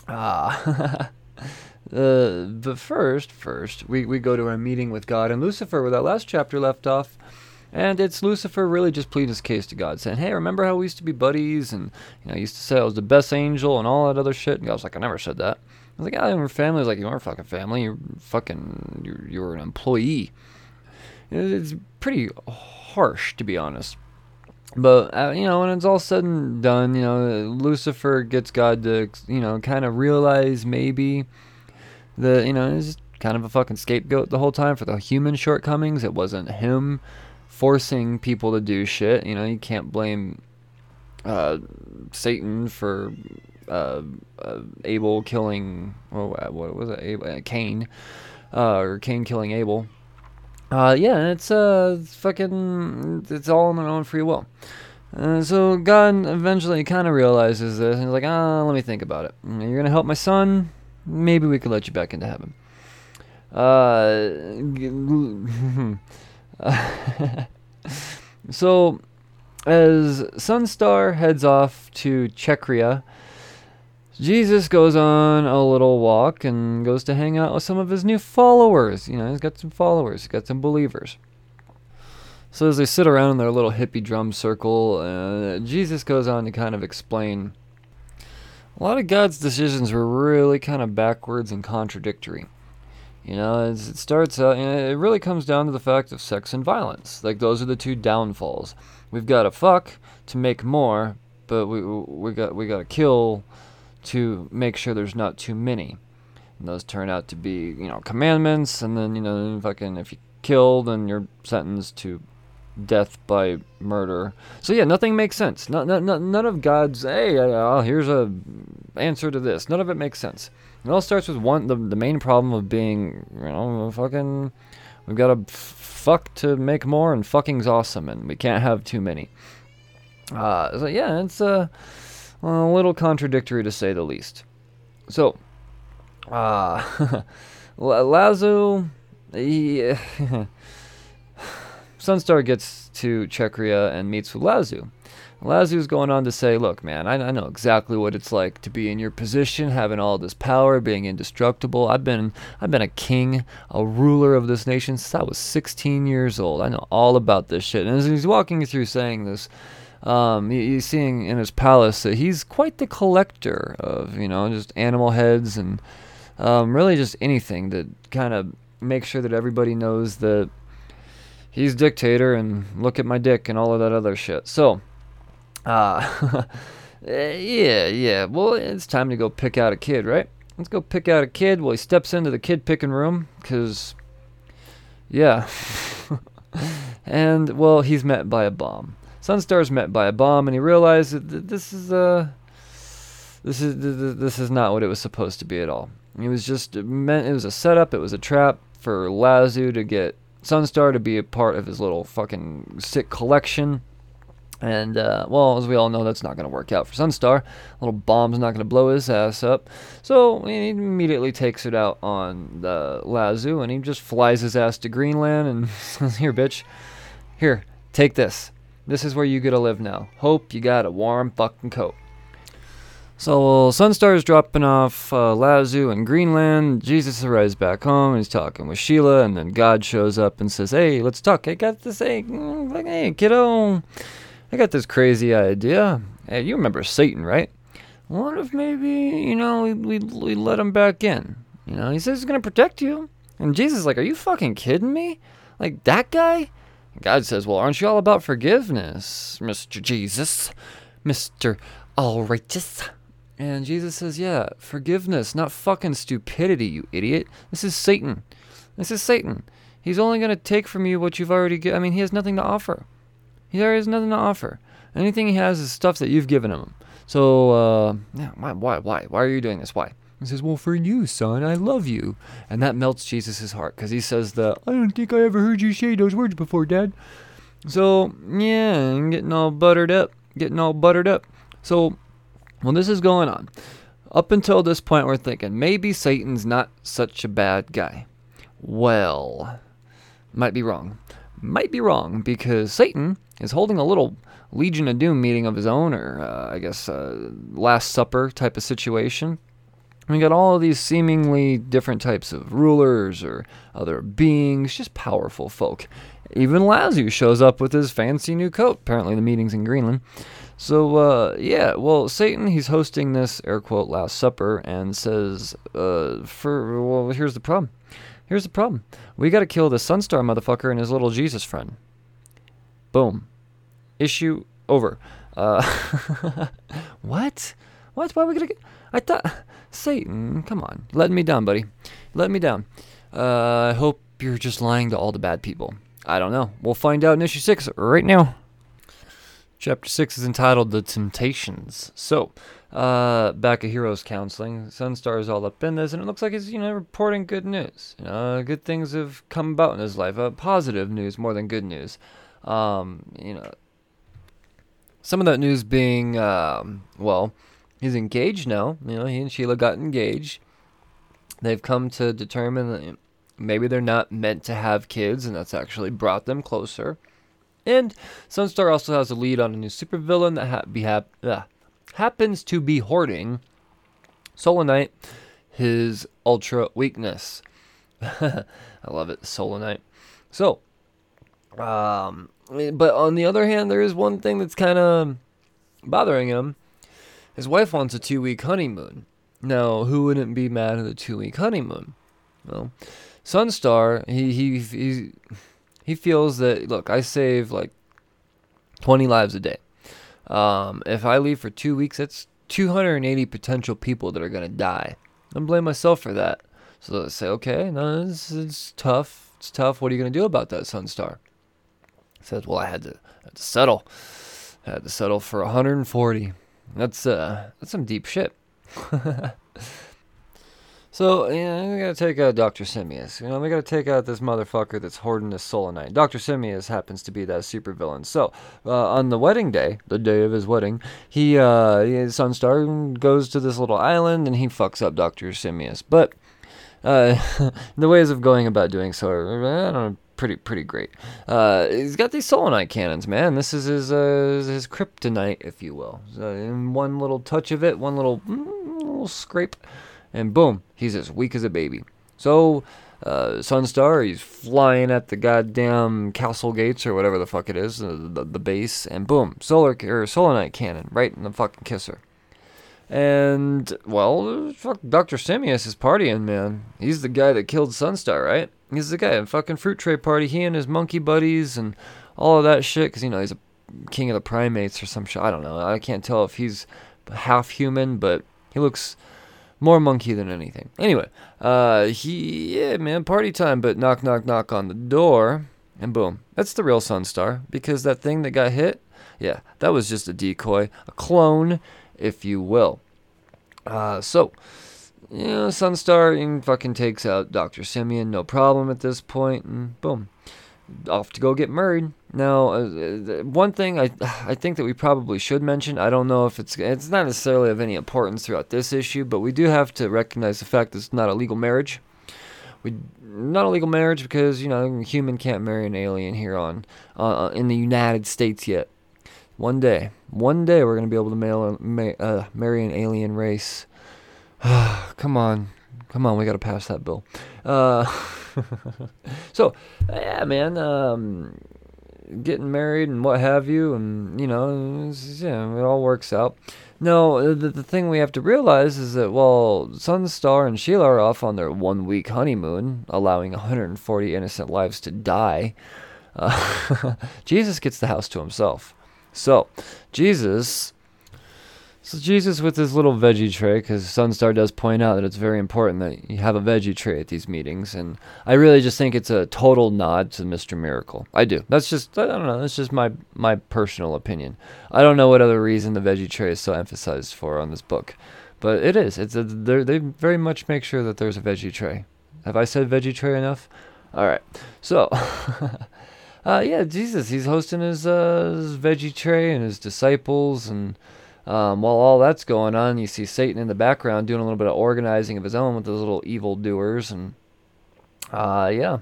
Ah. (laughs) uh, but first, first, we, we go to our meeting with God and Lucifer, where that last chapter left off. And it's Lucifer really just pleading his case to God, saying, "Hey, remember how we used to be buddies, and you know, I used to say I was the best angel and all that other shit." And God's like, "I never said that." I was like, "Yeah, we're family." Like, "You aren't fucking family. You're fucking. You're, you're an employee." It's pretty harsh, to be honest. But uh, you know, when it's all said and done, you know, Lucifer gets God to, you know, kind of realize maybe that you know he's kind of a fucking scapegoat the whole time for the human shortcomings. It wasn't him forcing people to do shit. You know, you can't blame uh, Satan for uh, uh, Abel killing. Oh, what was it? Abel, uh, Cain, uh, or Cain killing Abel. Uh, yeah, it's uh, fucking, it's all on their own free will. Uh, so God eventually kind of realizes this, and he's like, ah, let me think about it. You're gonna help my son? Maybe we could let you back into heaven. Uh, (laughs) (laughs) so, as Sunstar heads off to Chekria, Jesus goes on a little walk and goes to hang out with some of his new followers. You know, he's got some followers, he's got some believers. So as they sit around in their little hippie drum circle, uh, Jesus goes on to kind of explain a lot of God's decisions were really kind of backwards and contradictory. You know, it starts out, it really comes down to the fact of sex and violence. Like, those are the two downfalls. We've got to fuck to make more, but we, we got we got to kill to make sure there's not too many. And those turn out to be, you know, commandments, and then, you know, fucking, if you kill, then you're sentenced to death by murder. So yeah, nothing makes sense. No, no, no, none of God's, hey, uh, here's a answer to this. None of it makes sense. It all starts with one, the, the main problem of being, you know, fucking, we've got to fuck to make more, and fucking's awesome, and we can't have too many. Uh, so yeah, it's, uh, a little contradictory to say the least. So, uh, (laughs) Lazu, he, (laughs) Sunstar gets to Chekria and meets with Lazu. Lazu's going on to say, look, man, I, I, know exactly what it's like to be in your position, having all this power, being indestructible. I've been I've been a king, a ruler of this nation since I was 16 years old. I know all about this shit. And as he's walking through saying this, um, he's seeing in his palace that he's quite the collector of, you know, just animal heads and um, really just anything that kind of makes sure that everybody knows that he's dictator and look at my dick and all of that other shit. So, uh, (laughs) yeah, yeah. Well, it's time to go pick out a kid, right? Let's go pick out a kid. Well, he steps into the kid picking room because, yeah. (laughs) and, well, he's met by a bomb. Sunstar's met by a bomb, and he realizes that this is uh, this is this is not what it was supposed to be at all. It was just meant it was a setup. It was a trap for Lazu to get Sunstar to be a part of his little fucking sick collection. And, uh, well, as we all know, that's not going to work out for Sunstar. A little bomb's not going to blow his ass up. So he immediately takes it out on the and he just flies his ass to Greenland and (laughs) says, Here, bitch. Here, take this. This is where you get to live now. Hope you got a warm fucking coat. So Sunstar's dropping off uh, Lazu in Greenland. Jesus arrives back home. He's talking with Sheila, and then God shows up and says, "Hey, let's talk. I got this. Hey, mm, hey, kiddo, I got this crazy idea. Hey, you remember Satan, right? What if maybe you know we we, we let him back in? You know, he says he's gonna protect you." And Jesus is like, "Are you fucking kidding me? Like that guy?" God says, "Well, aren't you all about forgiveness, Mister Jesus, Mister All Righteous?" And Jesus says, Yeah, forgiveness, not fucking stupidity, you idiot. This is Satan. This is Satan. He's only going to take from you what you've already given. I mean, he has nothing to offer. He has nothing to offer. Anything he has is stuff that you've given him. So, uh, yeah, why, why, why? Why are you doing this? Why? He says, Well, for you, son, I love you. And that melts Jesus' heart because he says, the, I don't think I ever heard you say those words before, Dad. So, yeah, getting all buttered up. Getting all buttered up. So, well, this is going on. Up until this point, we're thinking maybe Satan's not such a bad guy. Well, might be wrong. Might be wrong because Satan is holding a little Legion of Doom meeting of his own, or uh, I guess uh, Last Supper type of situation. We got all of these seemingly different types of rulers or other beings, just powerful folk. Even Lazu shows up with his fancy new coat. Apparently, the meeting's in Greenland. So, uh, yeah, well, Satan, he's hosting this air quote Last Supper and says, uh, for, well, here's the problem. Here's the problem. We gotta kill the Sunstar motherfucker and his little Jesus friend. Boom. Issue over. Uh, (laughs) what? What? Why are we gonna get. I thought. Satan, come on. Letting me down, buddy. Letting me down. Uh, I hope you're just lying to all the bad people. I don't know. We'll find out in issue 6 right now. Chapter 6 is entitled The Temptations. So, uh, back at Heroes Counseling, Sunstar is all up in this, and it looks like he's, you know, reporting good news. Know, good things have come about in his life. Uh, positive news more than good news. Um, you know, some of that news being, um, well, he's engaged now. You know, he and Sheila got engaged. They've come to determine that maybe they're not meant to have kids, and that's actually brought them closer. And Sunstar also has a lead on a new supervillain that ha- uh, happens to be hoarding Solanite, his ultra weakness. (laughs) I love it, Solanite. So, um, but on the other hand, there is one thing that's kind of bothering him. His wife wants a two week honeymoon. Now, who wouldn't be mad at a two week honeymoon? Well, Sunstar, he he he he feels that look, I save like 20 lives a day. Um, if I leave for two weeks, that's 280 potential people that are gonna die. I blame myself for that. So they say, okay, no, it's, it's tough. It's tough. What are you gonna do about that, Sunstar? Says, well, I had to, had to settle. I had to settle for 140. That's uh, that's some deep shit. (laughs) So, yeah, we gotta take out Dr. Simius. You know, we gotta take out this motherfucker that's hoarding this Solanite. Dr. Simius happens to be that supervillain. So, uh, on the wedding day, the day of his wedding, he, uh, Sunstar goes to this little island and he fucks up Dr. Simius. But, uh, (laughs) the ways of going about doing so are, I don't know, pretty pretty great. Uh, he's got these Solanite cannons, man. This is his uh, his kryptonite, if you will. So in one little touch of it, one little, mm, little scrape and boom, he's as weak as a baby. So, uh, Sunstar, he's flying at the goddamn castle gates or whatever the fuck it is, the, the, the base, and boom, solar or cannon right in the fucking kisser. And well, fuck, Dr. Simius is partying, man. He's the guy that killed Sunstar, right? He's the guy at fucking fruit tray party. He and his monkey buddies and all of that shit, because you know he's a king of the primates or some shit. I don't know. I can't tell if he's half human, but he looks more monkey than anything. Anyway, uh, he, yeah, man, party time, but knock, knock, knock on the door, and boom. That's the real Sunstar, because that thing that got hit, yeah, that was just a decoy, a clone, if you will. Uh, so, you know, Sunstar even fucking takes out Dr. Simeon, no problem at this point, and boom off to go get married. Now, uh, one thing I I think that we probably should mention. I don't know if it's it's not necessarily of any importance throughout this issue, but we do have to recognize the fact that it's not a legal marriage. We not a legal marriage because you know a human can't marry an alien here on uh, uh in the United States yet. One day, one day, we're gonna be able to mail, ma- uh, marry an alien race. (sighs) come on, come on, we gotta pass that bill. Uh, (laughs) so, yeah, man, um, getting married and what have you, and you know, yeah, it all works out. No, the, the thing we have to realize is that while Sunstar and Sheila are off on their one week honeymoon, allowing 140 innocent lives to die, uh, (laughs) Jesus gets the house to himself. So, Jesus so Jesus with his little veggie tray, because Sunstar does point out that it's very important that you have a veggie tray at these meetings, and I really just think it's a total nod to Mr. Miracle. I do. That's just I don't know. That's just my my personal opinion. I don't know what other reason the veggie tray is so emphasized for on this book, but it is. It's a, they very much make sure that there's a veggie tray. Have I said veggie tray enough? All right. So. (laughs) uh, yeah, Jesus, he's hosting his, uh, his veggie tray and his disciples and um, while all that's going on, you see Satan in the background doing a little bit of organizing of his own with those little evil doers, and uh, yeah,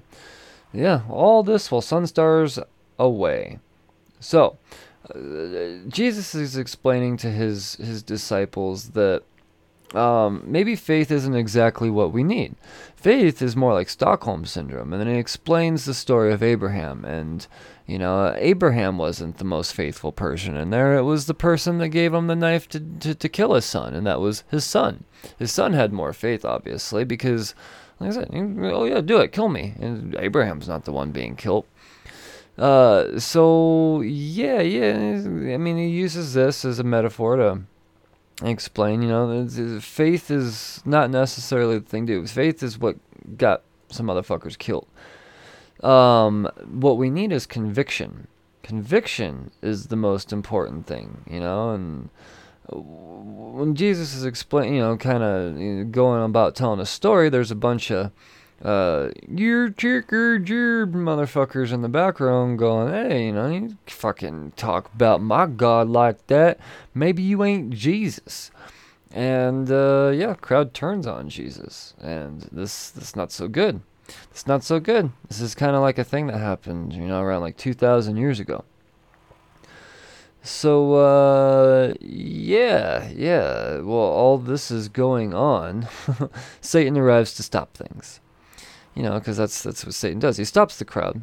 yeah, all this while Sunstar's away. So, uh, Jesus is explaining to his his disciples that um, maybe faith isn't exactly what we need. Faith is more like Stockholm syndrome, and then he explains the story of Abraham. And you know, Abraham wasn't the most faithful person in there. It was the person that gave him the knife to, to, to kill his son, and that was his son. His son had more faith, obviously, because, like I said, oh yeah, do it, kill me. And Abraham's not the one being killed. Uh, so yeah, yeah. I mean, he uses this as a metaphor to explain. You know, faith is not necessarily the thing to do. Faith is what got some motherfuckers killed. Um, what we need is conviction. Conviction is the most important thing, you know, and when Jesus is explaining, you know, kind of going about telling a story, there's a bunch of uh, you're chicker jerb motherfuckers in the background going, hey, you know, you fucking talk about my God like that. Maybe you ain't Jesus. And uh, yeah, crowd turns on Jesus, and this this not so good. It's not so good. This is kind of like a thing that happened, you know, around like 2,000 years ago. So, uh, yeah, yeah. Well, all this is going on. (laughs) Satan arrives to stop things you know, because that's that's what Satan does. He stops the crowd,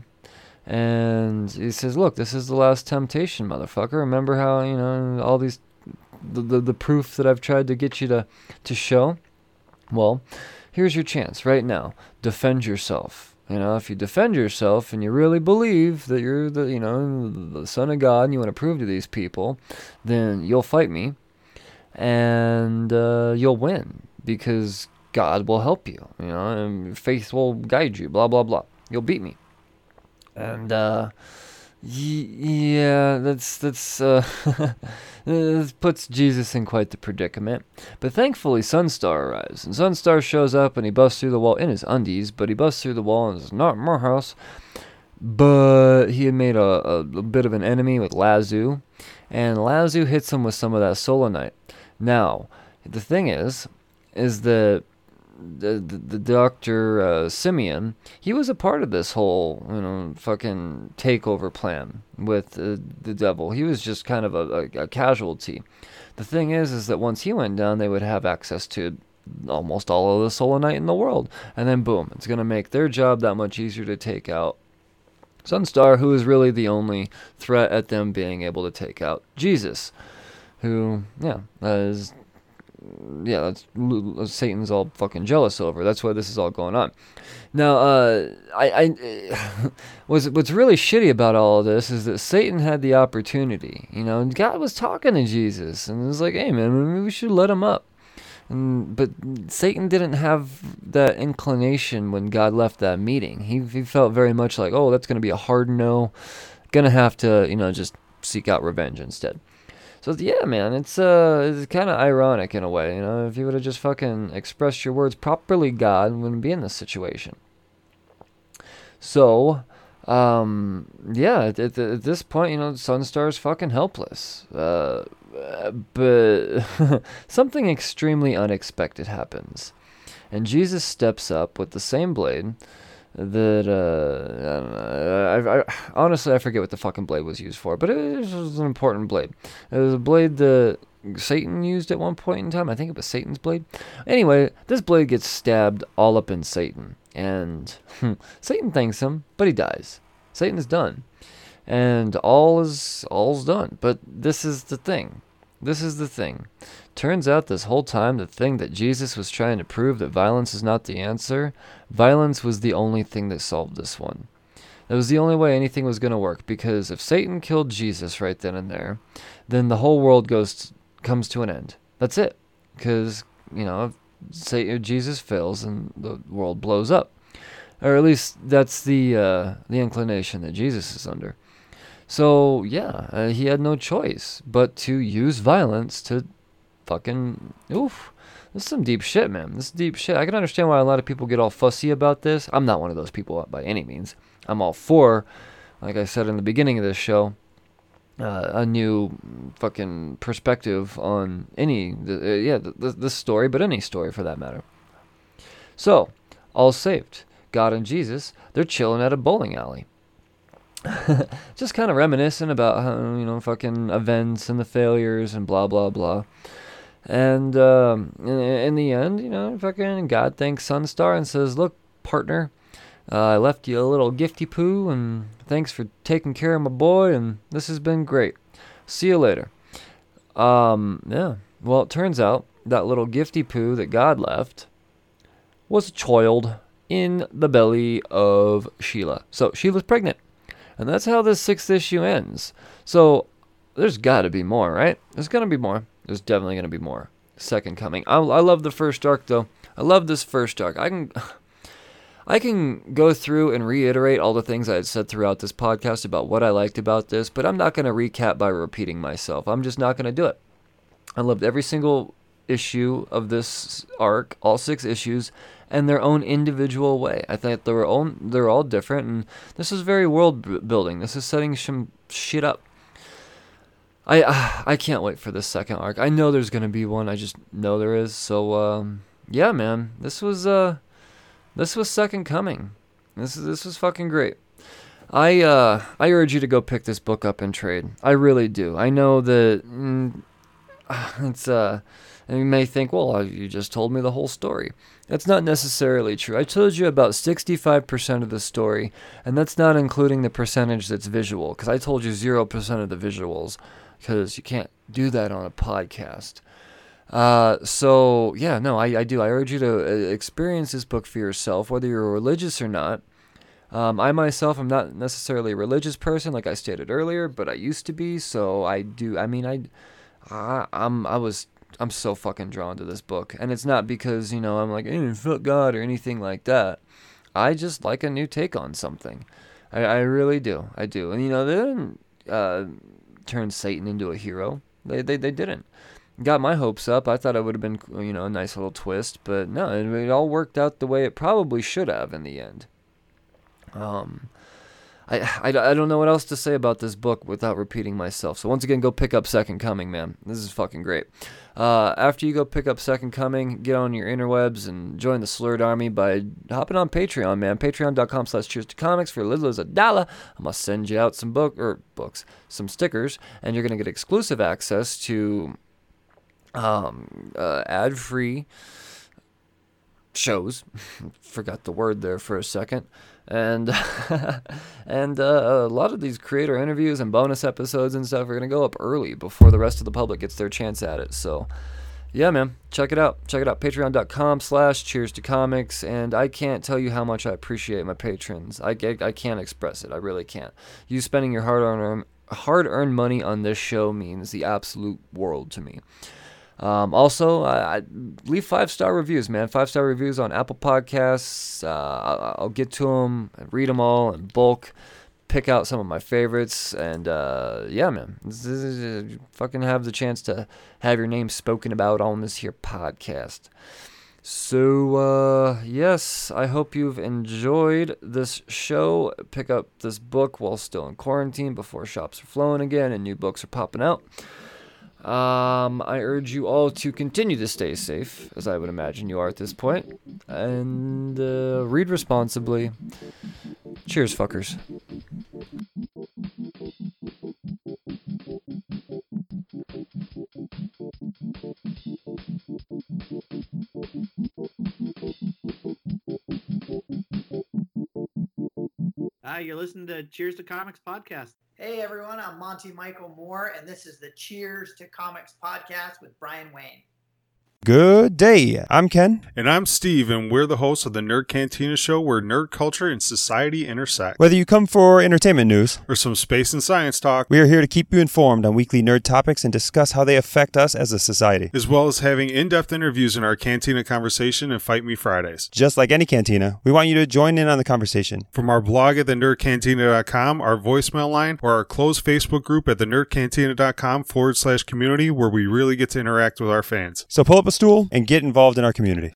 and he says, "Look, this is the last temptation, motherfucker. Remember how you know all these the the, the proof that I've tried to get you to to show. Well, here's your chance right now. Defend yourself." You know, if you defend yourself and you really believe that you're the, you know, the son of God and you want to prove to these people, then you'll fight me and uh, you'll win because God will help you, you know, and faith will guide you, blah, blah, blah. You'll beat me. And, uh, yeah, that's, that's, uh, (laughs) this puts Jesus in quite the predicament. But thankfully, Sunstar arrives, and Sunstar shows up and he busts through the wall in his undies, but he busts through the wall and it's not my house. But he had made a, a, a bit of an enemy with Lazu, and Lazu hits him with some of that Solanite. Now, the thing is, is that the, the, the doctor uh, Simeon, he was a part of this whole you know fucking takeover plan with uh, the devil. He was just kind of a, a, a, casualty. The thing is, is that once he went down, they would have access to almost all of the solanite in the world, and then boom, it's gonna make their job that much easier to take out. Sunstar, who is really the only threat at them being able to take out Jesus, who yeah is yeah, that's Satan's all fucking jealous over. That's why this is all going on. Now, uh, I, I (laughs) was what's really shitty about all of this is that Satan had the opportunity. You know, God was talking to Jesus, and it was like, "Hey, man, maybe we should let him up." And, but Satan didn't have that inclination when God left that meeting. He, he felt very much like, "Oh, that's going to be a hard no. Gonna have to, you know, just seek out revenge instead." So yeah, man, it's uh, it's kind of ironic in a way, you know. If you would have just fucking expressed your words properly, God wouldn't be in this situation. So, um, yeah, at, at, at this point, you know, Sunstar's fucking helpless. Uh, but (laughs) something extremely unexpected happens, and Jesus steps up with the same blade that uh, I don't know. I, I, honestly I forget what the fucking blade was used for, but it was an important blade. It was a blade that Satan used at one point in time. I think it was Satan's blade. Anyway, this blade gets stabbed all up in Satan, and Satan thanks him, but he dies. Satan is done, and all is all's done. But this is the thing. This is the thing. Turns out this whole time, the thing that Jesus was trying to prove that violence is not the answer, violence was the only thing that solved this one. That was the only way anything was going to work because if Satan killed Jesus right then and there, then the whole world goes comes to an end. That's it. Because, you know, if Satan, Jesus fails and the world blows up. Or at least that's the uh, the inclination that Jesus is under. So, yeah, uh, he had no choice but to use violence to fucking oof. This is some deep shit, man. This is deep shit. I can understand why a lot of people get all fussy about this. I'm not one of those people by any means. I'm all for, like I said in the beginning of this show, uh, a new fucking perspective on any, uh, yeah, th- this story, but any story for that matter. So, all saved. God and Jesus, they're chilling at a bowling alley. (laughs) Just kind of reminiscing about how, you know, fucking events and the failures and blah, blah, blah. And um, in, in, the end, you know, fucking God thanks Sunstar and says, "Look, partner, uh, I left you a little gifty poo, and thanks for taking care of my boy, and this has been great. See you later." Um, yeah. Well, it turns out that little gifty poo that God left was a child in the belly of Sheila. So Sheila's pregnant, and that's how this sixth issue ends. So there's got to be more, right? There's gonna be more. There's definitely going to be more. Second coming. I, I love the first arc though. I love this first arc. I can (sighs) I can go through and reiterate all the things I had said throughout this podcast about what I liked about this, but I'm not going to recap by repeating myself. I'm just not going to do it. I loved every single issue of this arc, all six issues, and their own individual way. I think they're all they're all different, and this is very world building. This is setting some shit up I uh, I can't wait for this second arc. I know there's gonna be one. I just know there is. So um, yeah, man, this was uh, this was second coming. This is this was fucking great. I uh, I urge you to go pick this book up and trade. I really do. I know that mm, (sighs) it's uh, and you may think, well, you just told me the whole story. That's not necessarily true. I told you about 65% of the story, and that's not including the percentage that's visual, because I told you 0% of the visuals because you can't do that on a podcast. Uh, so yeah, no, I, I do. I urge you to uh, experience this book for yourself, whether you're religious or not. Um, I myself am not necessarily a religious person, like I stated earlier, but I used to be. So I do. I mean, I, I I'm I was I'm so fucking drawn to this book, and it's not because you know I'm like hey, fuck God or anything like that. I just like a new take on something. I, I really do. I do, and you know they didn't. Uh, turn Satan into a hero. They they, they didn't. Got my hopes up. I thought it would have been you know a nice little twist, but no, it, it all worked out the way it probably should have in the end. Um, I, I, I don't know what else to say about this book without repeating myself. So once again, go pick up Second Coming, man. This is fucking great. Uh, after you go pick up Second Coming, get on your interwebs and join the Slurred Army by hopping on Patreon, man. Patreon.com slash cheers to comics for little as a dollar. I'm going to send you out some book or books, some stickers, and you're going to get exclusive access to um, uh, ad-free shows. (laughs) Forgot the word there for a second and (laughs) and uh, a lot of these creator interviews and bonus episodes and stuff are gonna go up early before the rest of the public gets their chance at it. So, yeah, man, check it out. Check it out. Patreon.com/slash Cheers to Comics, and I can't tell you how much I appreciate my patrons. I, I, I can't express it. I really can't. You spending your hard-earned hard-earned money on this show means the absolute world to me. Um, also, leave five star reviews, man. Five star reviews on Apple Podcasts. Uh, I'll get to them, read them all in bulk, pick out some of my favorites, and uh, yeah, man, this is, fucking have the chance to have your name spoken about on this here podcast. So, uh, yes, I hope you've enjoyed this show. Pick up this book while still in quarantine before shops are flowing again and new books are popping out. Um, I urge you all to continue to stay safe, as I would imagine you are at this point, and uh, read responsibly. Cheers, fuckers. Hi, you're listening to Cheers to Comics podcast. Hey everyone, I'm Monty Michael Moore, and this is the Cheers to Comics podcast with Brian Wayne. Good day. I'm Ken. And I'm Steve, and we're the hosts of the Nerd Cantina show where nerd culture and society intersect. Whether you come for entertainment news or some space and science talk, we are here to keep you informed on weekly nerd topics and discuss how they affect us as a society. As well as having in depth interviews in our Cantina conversation and Fight Me Fridays. Just like any cantina, we want you to join in on the conversation. From our blog at thenerdcantina.com, our voicemail line, or our closed Facebook group at thenerdcantina.com forward slash community where we really get to interact with our fans. So pull up a stool and get involved in our community.